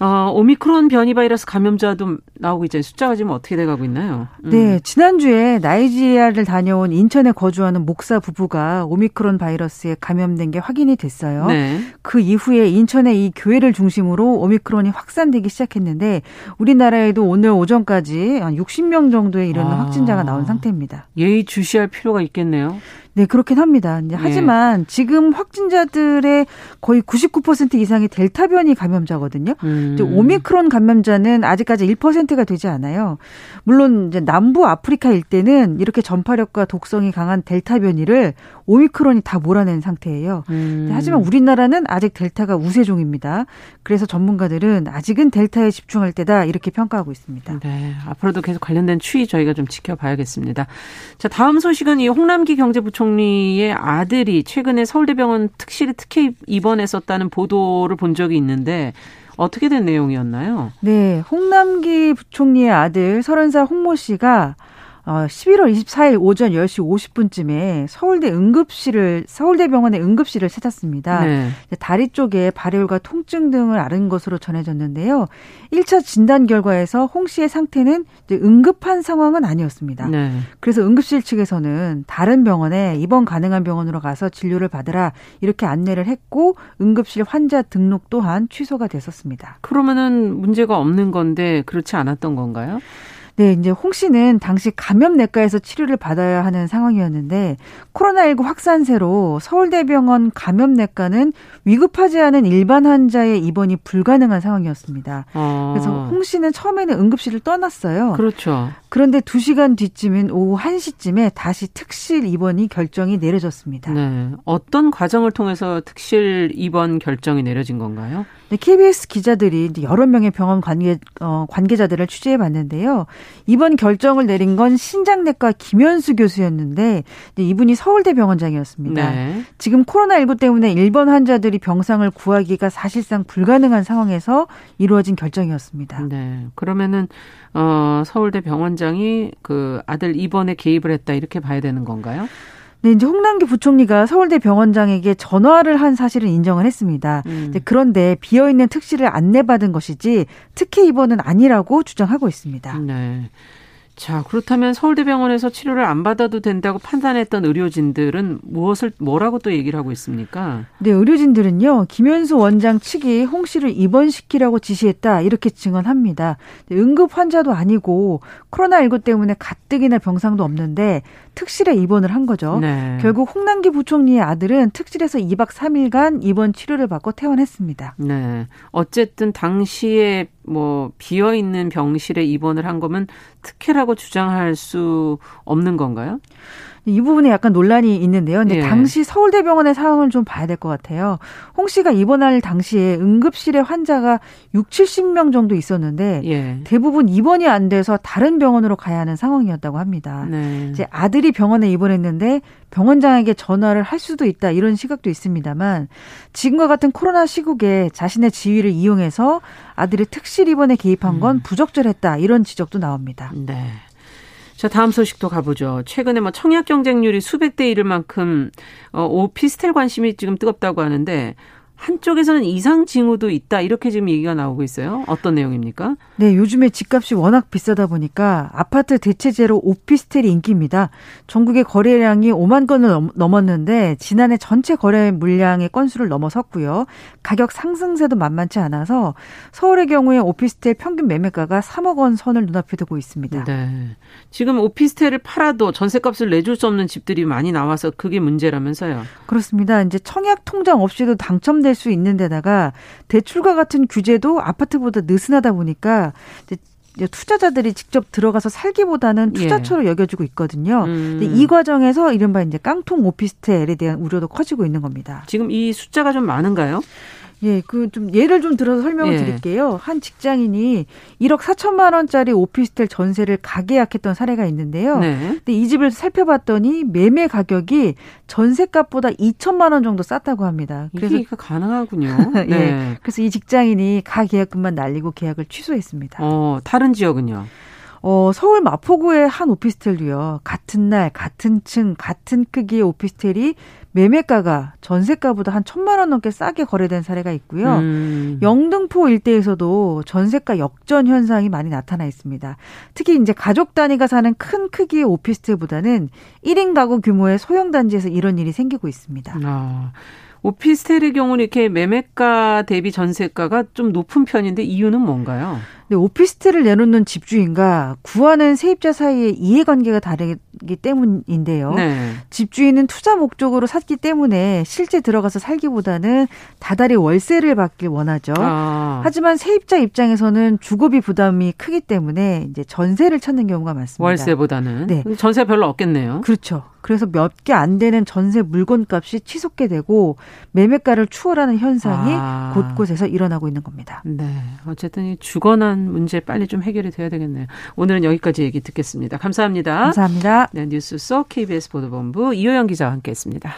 어, 오미크론 변이 바이러스 감염자도 나오고 있잖아요. 숫자가 지금 어떻게 돼가고 있나요? 음. 네, 지난주에 나이지리아를 다녀온 인천에 거주하는 목사 부부가 오미크론 바이러스에 감염된 게 확인이 됐어요. 네. 그 이후에 인천의 이 교회를 중심으로 오미크론이 확산되기 시작했는데 우리나라에도 오늘 오전까지 한 60명 정도에 이르는 아. 확진자가 나온 상태입니다. 예의 주시할 필요가 있겠네요. 네, 그렇긴 합니다. 이제 네. 하지만 지금 확진자들의 거의 99% 이상이 델타 변이 감염자거든요. 음. 이제 오미크론 감염자는 아직까지 1%가 되지 않아요. 물론 이제 남부 아프리카 일대는 이렇게 전파력과 독성이 강한 델타 변이를 오미크론이 다 몰아낸 상태예요. 음. 하지만 우리나라는 아직 델타가 우세종입니다. 그래서 전문가들은 아직은 델타에 집중할 때다 이렇게 평가하고 있습니다. 네, 앞으로도 계속 관련된 추이 저희가 좀 지켜봐야겠습니다. 자, 다음 소식은 이 홍남기 경제부총 리의 아들이 최근에 서울대병원 특실에 특히 입원했었다는 보도를 본 적이 있는데 어떻게 된 내용이었나요? 네, 홍남기 부총리의 아들 30살 홍모 씨가 어, 11월 24일 오전 10시 50분쯤에 서울대 응급실을 서울대병원의 응급실을 찾았습니다. 네. 다리 쪽에 발열과 통증 등을 앓은 것으로 전해졌는데요. 1차 진단 결과에서 홍 씨의 상태는 응급한 상황은 아니었습니다. 네. 그래서 응급실 측에서는 다른 병원에 입원 가능한 병원으로 가서 진료를 받으라 이렇게 안내를 했고 응급실 환자 등록 또한 취소가 됐었습니다. 그러면은 문제가 없는 건데 그렇지 않았던 건가요? 네, 이제 홍 씨는 당시 감염내과에서 치료를 받아야 하는 상황이었는데 코로나19 확산세로 서울대병원 감염내과는 위급하지 않은 일반 환자의 입원이 불가능한 상황이었습니다. 아. 그래서 홍 씨는 처음에는 응급실을 떠났어요. 그렇죠. 그런데 2시간 뒤쯤인 오후 1시쯤에 다시 특실 입원이 결정이 내려졌습니다. 네. 어떤 과정을 통해서 특실 입원 결정이 내려진 건가요? 네, KBS 기자들이 여러 명의 병원 관계, 어, 관계자들을 취재해 봤는데요. 이번 결정을 내린 건 신장내과 김현수 교수였는데 이분이 서울대 병원장이었습니다. 네. 지금 코로나19 때문에 일본 환자들이 병상을 구하기가 사실상 불가능한 상황에서 이루어진 결정이었습니다. 네. 그러면은 어, 서울대 병원장이 그 아들 입원에 개입을 했다 이렇게 봐야 되는 건가요? 네, 이제 홍남기 부총리가 서울대 병원장에게 전화를 한 사실을 인정을 했습니다. 음. 그런데 비어 있는 특실을 안내받은 것이지 특혜 입원은 아니라고 주장하고 있습니다. 네. 자, 그렇다면 서울대병원에서 치료를 안 받아도 된다고 판단했던 의료진들은 무엇을 뭐라고 또 얘기를 하고 있습니까? 네, 의료진들은요. 김현수 원장 측이 홍 씨를 입원시키라고 지시했다. 이렇게 증언합니다. 네, 응급 환자도 아니고 코로나19 때문에 가뜩이나 병상도 없는데 특실에 입원을 한 거죠. 네. 결국 홍남기 부총리의 아들은 특실에서 2박 3일간 입원 치료를 받고 퇴원했습니다. 네. 어쨌든 당시에 뭐 비어 있는 병실에 입원을 한 거면 특혜라고 주장할 수 없는 건가요? 이 부분에 약간 논란이 있는데요. 근데 예. 당시 서울대병원의 상황을 좀 봐야 될 것 같아요. 홍 씨가 입원할 당시에 응급실에 환자가 6, 70명 정도 있었는데 예. 대부분 입원이 안 돼서 다른 병원으로 가야 하는 상황이었다고 합니다. 네. 이제 아들이 병원에 입원했는데 병원장에게 전화를 할 수도 있다 이런 시각도 있습니다만 지금과 같은 코로나 시국에 자신의 지위를 이용해서 아들이 특실 입원에 개입한 건 음. 부적절했다 이런 지적도 나옵니다. 네. 자, 다음 소식도 가보죠. 최근에 뭐 청약 경쟁률이 수백 대 이를 만큼 어, 오피스텔 관심이 지금 뜨겁다고 하는데 한쪽에서는 이상 징후도 있다 이렇게 지금 얘기가 나오고 있어요. 어떤 내용입니까? 네, 요즘에 집값이 워낙 비싸다 보니까 아파트 대체제로 오피스텔이 인기입니다. 전국의 거래량이 5만 건을 넘었는데 지난해 전체 거래 물량의 건수를 넘어섰고요. 가격 상승세도 만만치 않아서 서울의 경우에 오피스텔 평균 매매가가 3억 원 선을 눈앞에 두고 있습니다. 네. 지금 오피스텔을 팔아도 전세값을 내줄 수 없는 집들이 많이 나와서 그게 문제라면서요. 그렇습니다. 이제 청약 통장 없이도 당첨된 수 있는 데다가 대출과 같은 규제도 아파트보다 느슨하다 보니까 이제 투자자들이 직접 들어가서 살기보다는 예. 투자처로 예. 여겨지고 있거든요. 음. 이 과정에서 이른바 이제 깡통 오피스텔에 대한 우려도 커지고 있는 겁니다. 지금 이 숫자가 좀 많은가요? 예, 그 좀 예를 좀 들어서 설명을 예. 드릴게요. 한 직장인이 1억 4천만 원짜리 오피스텔 전세를 가계약했던 사례가 있는데요. 네. 근데 이 집을 살펴봤더니 매매 가격이 전세값보다 2천만 원 정도 쌌다고 합니다. 그래서 이게 가능하군요. 예. 네. 그래서 이 직장인이 가계약금만 날리고 계약을 취소했습니다. 어, 다른 지역은요? 어, 서울 마포구의 한 오피스텔도요. 같은 날, 같은 층, 같은 크기의 오피스텔이 매매가가 전세가보다 한 천만 원 넘게 싸게 거래된 사례가 있고요. 음. 영등포 일대에서도 전세가 역전 현상이 많이 나타나 있습니다. 특히 이제 가족 단위가 사는 큰 크기의 오피스텔보다는 1인 가구 규모의 소형 단지에서 이런 일이 생기고 있습니다. 아. 오피스텔의 경우는 이렇게 매매가 대비 전세가가 좀 높은 편인데 이유는 뭔가요? 네, 오피스텔을 내놓는 집주인과 구하는 세입자 사이의 이해관계가 다르기 때문인데요. 네. 집주인은 투자 목적으로 샀기 때문에 실제 들어가서 살기보다는 다달이 월세를 받길 원하죠. 아. 하지만 세입자 입장에서는 주거비 부담이 크기 때문에 이제 전세를 찾는 경우가 많습니다. 월세보다는 네. 전세 별로 없겠네요. 그렇죠. 그래서 몇 개 안 되는 전세 물건값이 치솟게 되고 매매가를 추월하는 현상이 아. 곳곳에서 일어나고 있는 겁니다. 네. 어쨌든 이 주거난 문제 빨리 좀 해결이 돼야 되겠네요. 오늘은 여기까지 얘기 듣겠습니다. 감사합니다. 감사합니다. 네, 뉴스 속 KBS 보도본부 이호영 기자와 함께했습니다.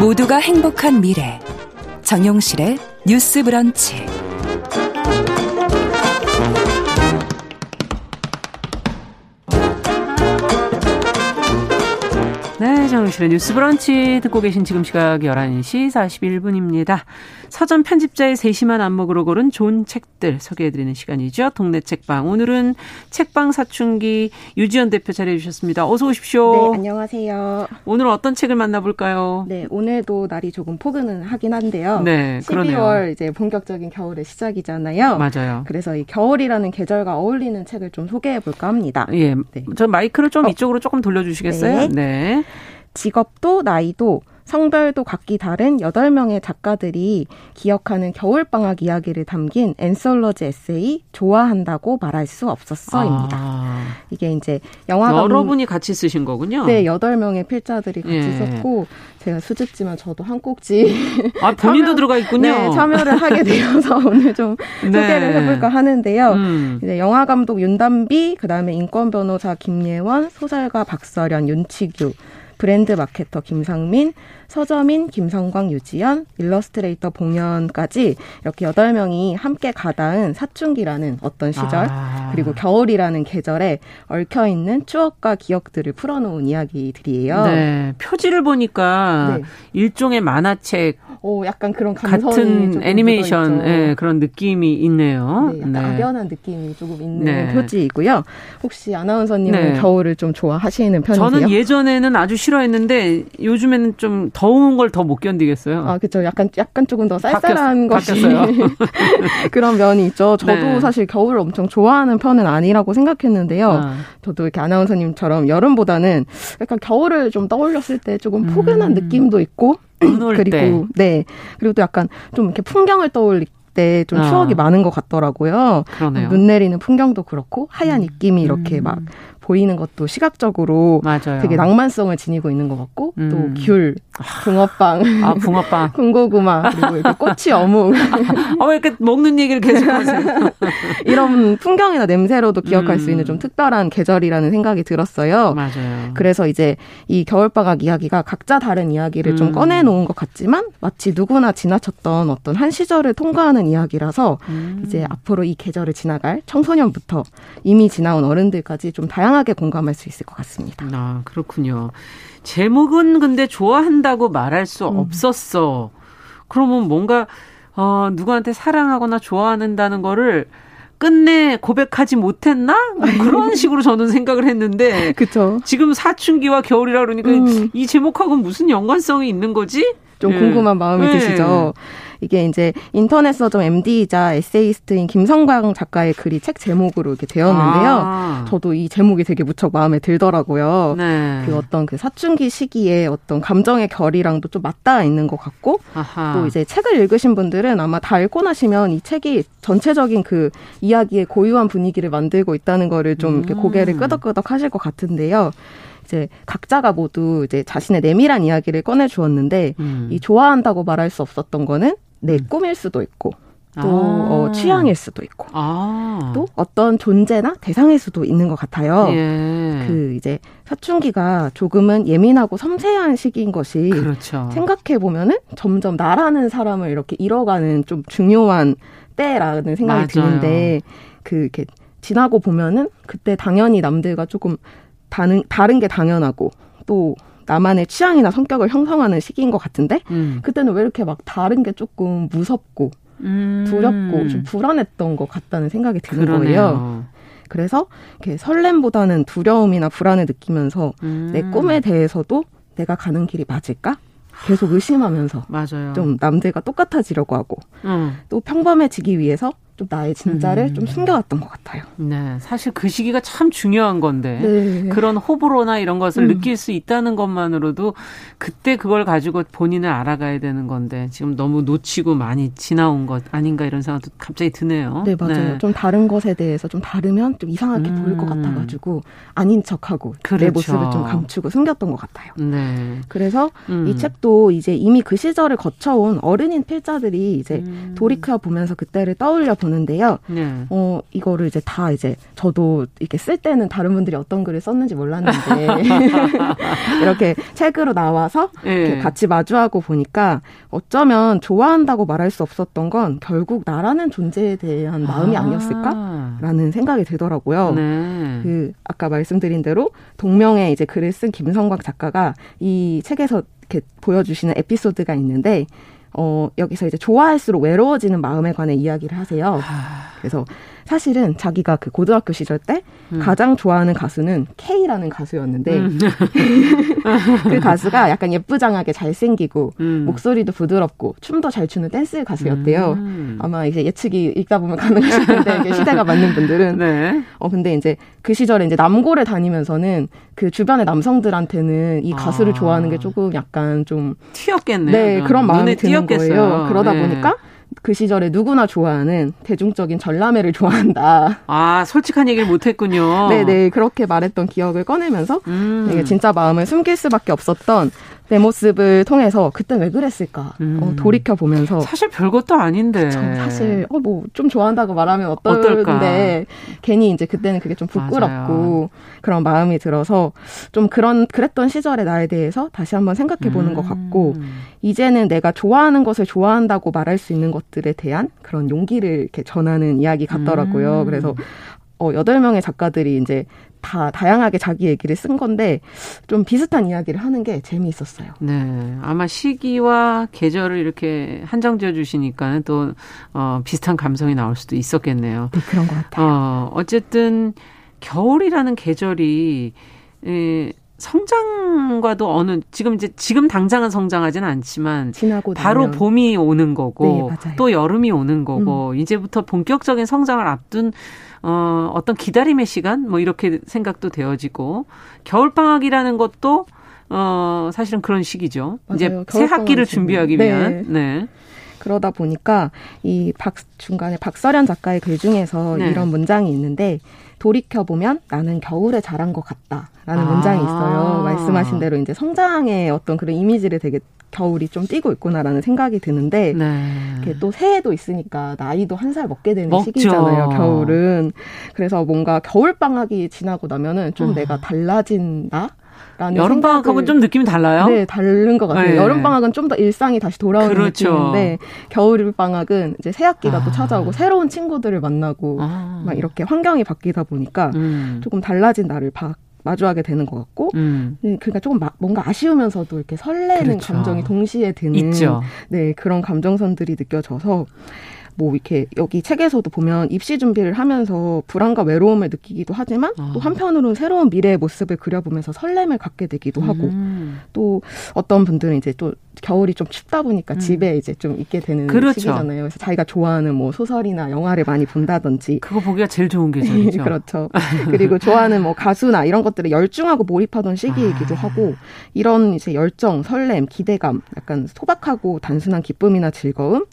모두가 행복한 미래 정용실의 뉴스 브런치. 정실의 뉴스 브런치 듣고 계신 지금 시각 11시 41분입니다. 서점 편집자의 세심한 안목으로 고른 좋은 책들 소개해드리는 시간이죠. 동네 책방. 오늘은 책방 사춘기 유지연 대표 자리해 주셨습니다. 어서 오십시오. 네, 안녕하세요. 오늘 어떤 책을 만나볼까요? 네, 오늘도 날이 조금 포근은 하긴 한데요. 네, 12월 그러네요. 이제 본격적인 겨울의 시작이잖아요. 맞아요. 그래서 이 겨울이라는 계절과 어울리는 책을 좀 소개해 볼까 합니다. 예, 네. 저 마이크를 좀 어. 이쪽으로 조금 돌려주시겠어요? 네. 네. 직업도 나이도 성별도 각기 다른 8명의 작가들이 기억하는 겨울방학 이야기를 담긴 앤솔러지 에세이 좋아한다고 말할 수 없었어입니다. 아. 이게 이제 영화 여러 분이 같이 쓰신 거군요. 네, 8명의 필자들이 같이 예. 썼고 제가 수줍지만 저도 한 꼭지 아, 본인도 참여, 들어가 있군요. 네, 참여를 하게 되어서 오늘 좀 네. 소개를 해볼까 하는데요. 음. 이제 영화 감독 윤단비, 그다음에 인권 변호사 김예원, 소설가 박서련, 윤치규 브랜드 마케터 김상민, 서점인 김성광, 유지연, 일러스트레이터 봉현까지 이렇게 여덟 명이 함께 가닿은 사춘기라는 어떤 시절 아. 그리고 겨울이라는 계절에 얽혀 있는 추억과 기억들을 풀어놓은 이야기들이에요. 네, 표지를 보니까 네. 일종의 만화책 오, 약간 그런 같은 애니메이션 예, 그런 느낌이 있네요. 네, 약간 네. 느낌이 조금 있는 네. 표지이고요. 혹시 아나운서님은 네. 겨울을 좀 좋아하시는 편이세요? 저는 예전에는 아주 싫어했는데 요즘에는 좀 더운 걸 더 못 견디겠어요. 아, 그렇죠. 약간 약간 조금 더 쌀쌀한 바뀌었, 것이 그런 면이 있죠. 저도 네. 사실 겨울을 엄청 좋아하는 편은 아니라고 생각했는데요. 아. 저도 이렇게 아나운서님처럼 여름보다는 약간 겨울을 좀 떠올렸을 때 조금 포근한 음. 느낌도 있고 그리고 때. 네 그리고 또 약간 좀 이렇게 풍경을 떠올리 때좀 아. 추억이 아. 많은 것 같더라고요. 그러네요. 눈 내리는 풍경도 그렇고 하얀 음. 입김이 이렇게 음. 막 보이는 것도 시각적으로 맞아요. 되게 낭만성을 지니고 있는 것 같고 음. 또 귤, 붕어빵, 아 붕어빵, 군고구마 그리고 이렇게 꽃이 어묵. 아, 왜 이렇게 먹는 얘기를 계속하세요? 이런 풍경이나 냄새로도 기억할 음. 수 있는 좀 특별한 계절이라는 생각이 들었어요. 맞아요. 그래서 이제 이 겨울방학 이야기가 각자 다른 이야기를 음. 좀 꺼내 놓은 것 같지만 마치 누구나 지나쳤던 어떤 한 시절을 통과하는 이야기라서 음. 이제 앞으로 이 계절을 지나갈 청소년부터 이미 지나온 어른들까지 좀 다양한 다양하게 공감할 수 있을 것 같습니다. 아, 그렇군요. 제목은 근데 좋아한다고 말할 수 음. 없었어. 그러면 뭔가 어, 누구한테 사랑하거나 좋아한다는 거를 끝내 고백하지 못했나? 뭐 그런 식으로 저는 생각을 했는데. 그쵸. 지금 사춘기와 겨울이라 그러니까 음. 이 제목하고 무슨 연관성이 있는 거지? 좀 예. 궁금한 마음이 네. 드시죠? 이게 이제 인터넷 서점 MD이자 에세이스트인 김성광 작가의 글이 책 제목으로 이렇게 되었는데요. 아. 저도 이 제목이 되게 무척 마음에 들더라고요. 네. 그 어떤 그 사춘기 시기에 어떤 감정의 결이랑도 좀 맞닿아 있는 것 같고 아하. 또 이제 책을 읽으신 분들은 아마 다 읽고 나시면 이 책이 전체적인 그 이야기의 고유한 분위기를 만들고 있다는 거를 좀 이렇게 고개를 음. 끄덕끄덕 하실 것 같은데요. 이제 각자가 모두 이제 자신의 내밀한 이야기를 꺼내 주었는데 음. 이 좋아한다고 말할 수 없었던 거는 내 음. 꿈일 수도 있고 또 아. 어, 취향일 수도 있고 아. 또 어떤 존재나 대상일 수도 있는 것 같아요. 예. 그 이제 사춘기가 조금은 예민하고 섬세한 시기인 것이 그렇죠. 생각해 보면은 점점 나라는 사람을 이렇게 잃어가는 좀 중요한 때라는 생각이 맞아요. 드는데 그 이렇게 지나고 보면은 그때 당연히 남들과 조금 다른 다른 게 당연하고 또 나만의 취향이나 성격을 형성하는 시기인 것 같은데 음. 그때는 왜 이렇게 막 다른 게 조금 무섭고 음. 두렵고 좀 불안했던 것 같다는 생각이 드는 그러네요. 거예요. 그래서 이렇게 설렘보다는 두려움이나 불안을 느끼면서 음. 내 꿈에 대해서도 내가 가는 길이 맞을까? 계속 의심하면서 맞아요. 좀 남들과 똑같아지려고 하고 음. 또 평범해지기 위해서 좀 나의 진짜를 음. 좀 숨겨왔던 것 같아요. 네, 사실 그 시기가 참 중요한 건데 네. 그런 호불호나 이런 것을 음. 느낄 수 있다는 것만으로도 그때 그걸 가지고 본인을 알아가야 되는 건데 지금 너무 놓치고 많이 지나온 것 아닌가 이런 생각도 갑자기 드네요. 네, 맞아요. 네. 좀 다른 것에 대해서 좀 다르면 좀 이상하게 음. 보일 것 같아가지고 아닌 척하고 그렇죠. 내 모습을 좀 감추고 숨겼던 것 같아요. 네. 그래서 음. 이 책도 이제 이미 그 시절을 거쳐온 어른인 필자들이 이제 음. 돌이켜 보면서 그때를 떠올려 보는 데요. 네. 어, 이거를 이제 다 이제 저도 이렇게 쓸 때는 다른 분들이 어떤 글을 썼는지 몰랐는데 이렇게 책으로 나와서 네. 이렇게 같이 마주하고 보니까 어쩌면 좋아한다고 말할 수 없었던 건 결국 나라는 존재에 대한 마음이 아. 니었을까라는 생각이 들더라고요. 네. 그 아까 말씀드린 대로 동명의 이제 글을 쓴 김성광 작가가 이 책에서 이렇게 보여주시는 에피소드가 있는데 어, 여기서 이제 좋아할수록 외로워지는 마음에 관해 이야기를 하세요. 그래서 사실은 자기가 그 고등학교 시절 때 음. 가장 좋아하는 가수는 K라는 가수였는데 음. 그 가수가 약간 예쁘장하게 잘생기고 음. 목소리도 부드럽고 춤도 잘 추는 댄스 가수였대요. 음. 아마 이제 예측이 읽다 보면 가능하실 텐데 시대가 맞는 분들은 네. 어 근데 이제 그 시절에 이제 남고를 다니면서는 그 주변의 남성들한테는 이 가수를 아. 좋아하는 게 조금 약간 좀 튀었겠네요. 네, 그런 마음이 드는 띄었겠어요. 거예요. 그러다 네. 보니까 그 시절에 누구나 좋아하는 대중적인 전람회를 좋아한다. 아, 솔직한 얘기를 못했군요. 네네, 그렇게 말했던 기억을 꺼내면서 음. 진짜 마음을 숨길 수밖에 없었던 내 모습을 통해서 그때 왜 그랬을까 어, 음. 어, 돌이켜 보면서 사실 별것도 아닌데 사실 어, 뭐 좀 좋아한다고 말하면 어떨까 괜히 이제 그때는 그게 좀 부끄럽고 맞아요. 그런 마음이 들어서 좀 그런 그랬던 시절의 나에 대해서 다시 한번 생각해 보는 음. 것 같고 이제는 내가 좋아하는 것을 좋아한다고 말할 수 있는 것들에 대한 그런 용기를 이렇게 전하는 이야기 같더라고요. 음. 그래서 어, 여덟 명의 작가들이 이제 다 다양하게 자기 얘기를 쓴 건데 좀 비슷한 이야기를 하는 게 재미있었어요. 네. 아마 시기와 계절을 이렇게 한정 지어 주시니까 또 어, 비슷한 감성이 나올 수도 있었겠네요. 네, 그런 것 같아요. 어, 어쨌든 겨울이라는 계절이 에, 성장과도 어느 지금 이제 지금 당장은 성장하지는 않지만 바로 나면. 봄이 오는 거고 네, 또 여름이 오는 거고 음. 이제부터 본격적인 성장을 앞둔 어, 어떤 기다림의 시간 뭐 이렇게 생각도 되어지고 겨울 방학이라는 것도 어, 사실은 그런 시기죠. 맞아요. 이제 새 학기를 준비하기 네. 위한. 네. 그러다 보니까 이 박 중간에 박서련 작가의 글 중에서 네. 이런 문장이 있는데 돌이켜 보면 나는 겨울에 자란 것 같다라는 아. 문장이 있어요. 말씀하신 대로 이제 성장의 어떤 그런 이미지를 되게 겨울이 좀 띄고 있구나라는 생각이 드는데 네. 또 새해도 있으니까 나이도 한 살 먹게 되는 먹죠. 시기잖아요. 겨울은 그래서 뭔가 겨울 방학이 지나고 나면은 좀 어. 내가 달라진다. 여름 방학하고는 좀 느낌이 달라요? 네, 다른 것 같아요. 네. 여름 방학은 좀 더 일상이 다시 돌아오는 그렇죠. 느낌인데 겨울 방학은 이제 새 학기가 아. 또 찾아오고 새로운 친구들을 만나고 아. 막 이렇게 환경이 바뀌다 보니까 음. 조금 달라진 나를 봐, 마주하게 되는 것 같고, 음. 네, 그러니까 조금 막 뭔가 아쉬우면서도 이렇게 설레는 그렇죠. 감정이 동시에 드는 있죠. 네 그런 감정선들이 느껴져서 뭐 이렇게 여기 책에서도 보면 입시 준비를 하면서 불안과 외로움을 느끼기도 하지만 아. 또 한편으로는 새로운 미래의 모습을 그려보면서 설렘을 갖게 되기도 하고 음. 또 어떤 분들은 이제 또 겨울이 좀 춥다 보니까 음. 집에 이제 좀 있게 되는 그렇죠. 시기잖아요. 그래서 자기가 좋아하는 뭐 소설이나 영화를 많이 본다든지 그거 보기가 제일 좋은 계절이죠. 그렇죠. 그리고 좋아하는 뭐 가수나 이런 것들에 열중하고 몰입하던 시기이기도 아. 하고 이런 이제 열정, 설렘, 기대감, 약간 소박하고 단순한 기쁨이나 즐거움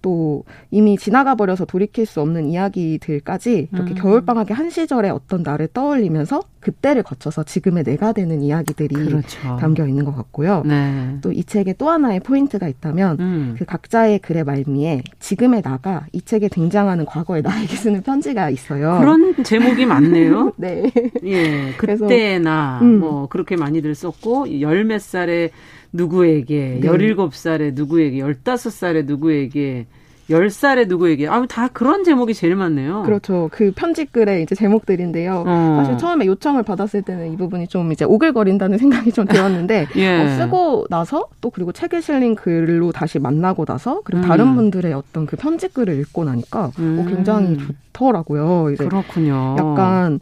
또 이미 지나가 버려서 돌이킬 수 없는 이야기들까지 이렇게 음. 겨울 방학의 한 시절에 어떤 나를 떠올리면서 그때를 거쳐서 지금의 내가 되는 이야기들이 그렇죠. 담겨 있는 것 같고요. 네. 또이 책에 또 하나의 포인트가 있다면 음. 그 각자의 글의 말미에 지금의 나가 이 책에 등장하는 과거의 나에게 쓰는 편지가 있어요. 그런 제목이 많네요. 네. 예. 그때 나, 음. 뭐, 그렇게 많이들 썼고, 열 몇 살에 누구에게, 네. 열일곱 살에 누구에게, 열다섯 살에 누구에게, 10살의 누구에게. 아, 다 그런 제목이 제일 많네요. 그렇죠. 그 편집글의 이제 제목들인데요. 어. 사실 처음에 요청을 받았을 때는 이 부분이 좀 이제 오글거린다는 생각이 좀 들었는데, 예. 어, 쓰고 나서 또 그리고 책에 실린 글로 다시 만나고 나서 그리고 음. 다른 분들의 어떤 그 편집글을 읽고 나니까 어, 음. 어, 굉장히 좋더라고요. 이제 그렇군요. 약간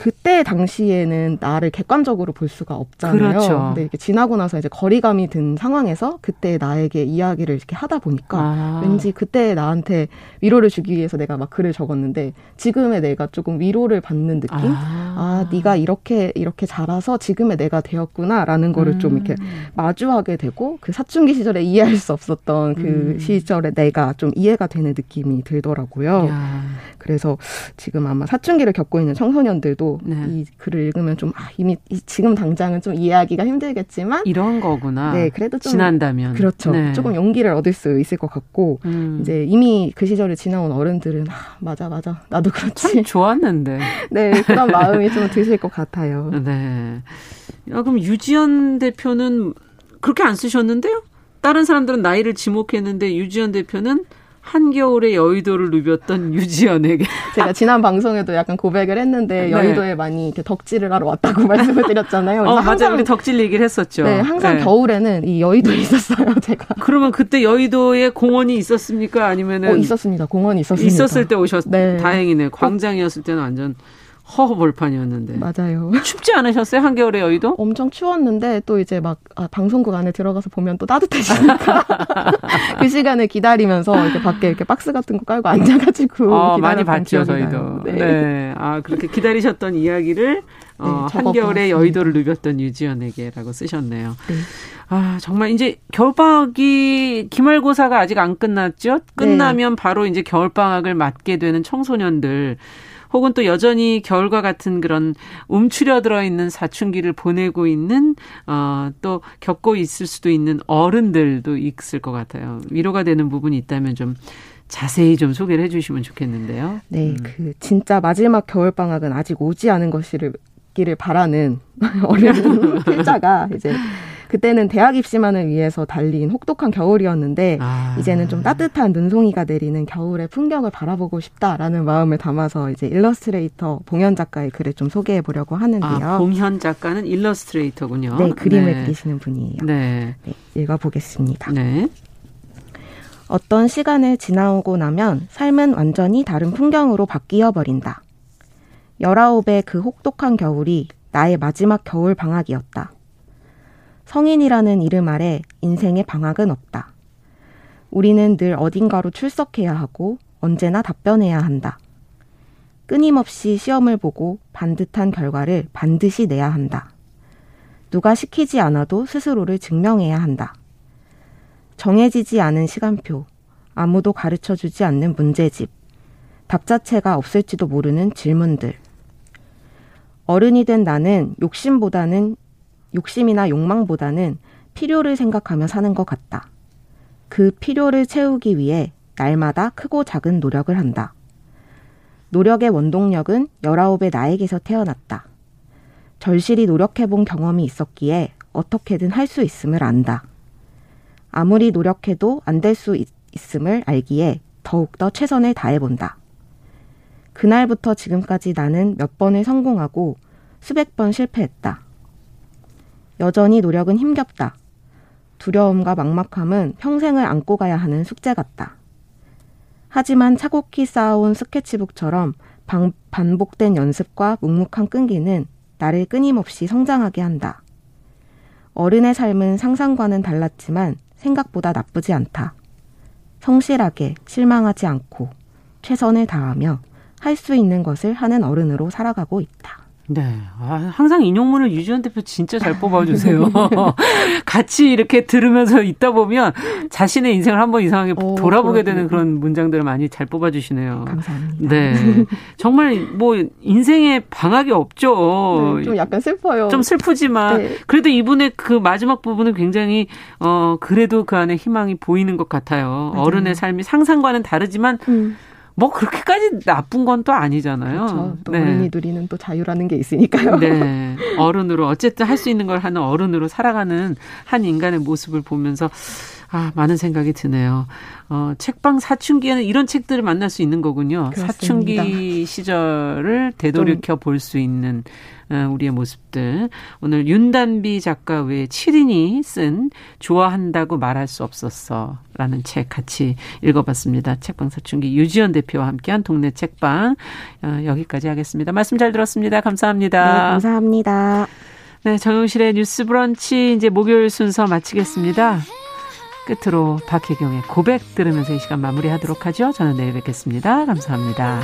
그때 당시에는 나를 객관적으로 볼 수가 없잖아요. 그렇죠. 근데 이렇게 지나고 나서 이제 거리감이 든 상황에서 그때 나에게 이야기를 이렇게 하다 보니까 아. 왠지 그때 나한테 위로를 주기 위해서 내가 막 글을 적었는데 지금의 내가 조금 위로를 받는 느낌? 아, 아 네가 이렇게 이렇게 자라서 지금의 내가 되었구나라는 거를 음. 좀 이렇게 음. 마주하게 되고 그 사춘기 시절에 이해할 수 없었던 그 음. 시절에 내가 좀 이해가 되는 느낌이 들더라고요. 야. 그래서 지금 아마 사춘기를 겪고 있는 청소년들도 네. 이 글을 읽으면 좀 아, 이미 지금 당장은 좀 이해하기가 힘들겠지만 이런 거구나. 네, 그래도 좀 지난다면 그렇죠. 네. 조금 용기를 얻을 수 있을 것 같고 음. 이제 이미 그 시절을 지나온 어른들은 아, 맞아 맞아 나도 그렇지. 참 좋았는데. 네, 그런 마음이 좀 드실 것 같아요. 네. 야, 그럼 유지연 대표는 그렇게 안 쓰셨는데요? 다른 사람들은 나이를 지목했는데 유지연 대표는 한겨울에 여의도를 누볐던 유지연에게. 제가 지난 방송에도 약간 고백을 했는데 네. 여의도에 많이 이렇게 덕질을 하러 왔다고 말씀을 드렸잖아요. 어, 맞아요. 우리 덕질 얘기를 했었죠. 네, 항상 네. 겨울에는 이 여의도에 있었어요, 제가. 그러면 그때 여의도에 공원이 있었습니까? 아니면은? 어, 있었습니다. 공원이 있었습니다. 있었을 때 오셨, 네. 다행이네. 광장이었을 때는 완전. 허허벌판이었는데. 맞아요. 춥지 않으셨어요? 한겨울에 여의도? 엄청 추웠는데 또 이제 막 아, 방송국 안에 들어가서 보면 또 따뜻해지니까 그 시간을 기다리면서 이렇게 밖에 이렇게 박스 같은 거 깔고 앉아가지고 어, 많이 봤죠 저희도. 네. 네. 아 그렇게 기다리셨던 이야기를 어, 네, 한겨울에 여의도를 누볐던 유지연에게라고 쓰셨네요. 네. 아, 정말 이제 겨울방학이 기말고사가 아직 안 끝났죠? 끝나면 네. 바로 이제 겨울방학을 맞게 되는 청소년들. 혹은 또 여전히 겨울과 같은 그런 움츠려 들어 있는 사춘기를 보내고 있는 어또 겪고 있을 수도 있는 어른들도 있을 것 같아요. 위로가 되는 부분이 있다면 좀 자세히 좀 소개를 해주시면 좋겠는데요. 네, 음. 그 진짜 마지막 겨울 방학은 아직 오지 않은 것이를 기를 바라는 어린 필자가 이제 그때는 대학 입시만을 위해서 달린 혹독한 겨울이었는데 아. 이제는 좀 따뜻한 눈송이가 내리는 겨울의 풍경을 바라보고 싶다라는 마음을 담아서 이제 일러스트레이터 봉현 작가의 글을 좀 소개해 보려고 하는데요. 아, 봉현 작가는 일러스트레이터군요. 네, 그림을 네. 그리시는 분이에요. 네. 네 읽어 보겠습니다. 네. 어떤 시간을 지나오고 나면 삶은 완전히 다른 풍경으로 바뀌어 버린다. 열아홉의 그 혹독한 겨울이 나의 마지막 겨울 방학이었다. 성인이라는 이름 아래 인생의 방학은 없다. 우리는 늘 어딘가로 출석해야 하고 언제나 답변해야 한다. 끊임없이 시험을 보고 반듯한 결과를 반드시 내야 한다. 누가 시키지 않아도 스스로를 증명해야 한다. 정해지지 않은 시간표, 아무도 가르쳐 주지 않는 문제집, 답 자체가 없을지도 모르는 질문들. 어른이 된 나는 욕심보다는 욕심이나 욕망보다는 필요를 생각하며 사는 것 같다. 그 필요를 채우기 위해 날마다 크고 작은 노력을 한다. 노력의 원동력은 열아홉의 나에게서 태어났다. 절실히 노력해본 경험이 있었기에 어떻게든 할 수 있음을 안다. 아무리 노력해도 안 될 수 있음을 알기에 더욱더 최선을 다해본다. 그날부터 지금까지 나는 몇 번을 성공하고 수백 번 실패했다. 여전히 노력은 힘겹다. 두려움과 막막함은 평생을 안고 가야 하는 숙제 같다. 하지만 차곡히 쌓아온 스케치북처럼 방, 반복된 연습과 묵묵한 끈기는 나를 끊임없이 성장하게 한다. 어른의 삶은 상상과는 달랐지만 생각보다 나쁘지 않다. 성실하게 실망하지 않고 최선을 다하며 할 수 있는 것을 하는 어른으로 살아가고 있다. 네. 아, 항상 인용문을 유지원 대표 진짜 잘 뽑아주세요. 같이 이렇게 들으면서 있다 보면 자신의 인생을 한번 이상하게 오, 돌아보게 되는 그런 문장들을 많이 잘 뽑아주시네요. 감사합니다. 네. 정말 뭐 인생에 방학이 없죠. 네, 좀 약간 슬퍼요. 좀 슬프지만 네. 그래도 이분의 그 마지막 부분은 굉장히 어 그래도 그 안에 희망이 보이는 것 같아요. 맞아요. 어른의 삶이 상상과는 다르지만 음. 뭐 그렇게까지 나쁜 건 또 아니잖아요. 그렇죠. 또 네. 어른이 누리는 또 자유라는 게 있으니까요. 네. 어른으로 어쨌든 할 수 있는 걸 하는 어른으로 살아가는 한 인간의 모습을 보면서 아, 많은 생각이 드네요. 어, 책방 사춘기에는 이런 책들을 만날 수 있는 거군요. 그렇습니다. 사춘기 시절을 되돌이켜 볼 수 있는 어, 우리의 모습들. 오늘 윤단비 작가 외에 7인이 쓴 좋아한다고 말할 수 없었어 라는 책 같이 읽어봤습니다. 책방 사춘기 유지연 대표와 함께한 동네 책방 어, 여기까지 하겠습니다. 말씀 잘 들었습니다. 감사합니다. 네, 감사합니다. 네, 정용실의 뉴스 브런치 이제 목요일 순서 마치겠습니다. 끝으로 박혜경의 고백 들으면서 이 시간 마무리하도록 하죠. 저는 내일 뵙겠습니다. 감사합니다.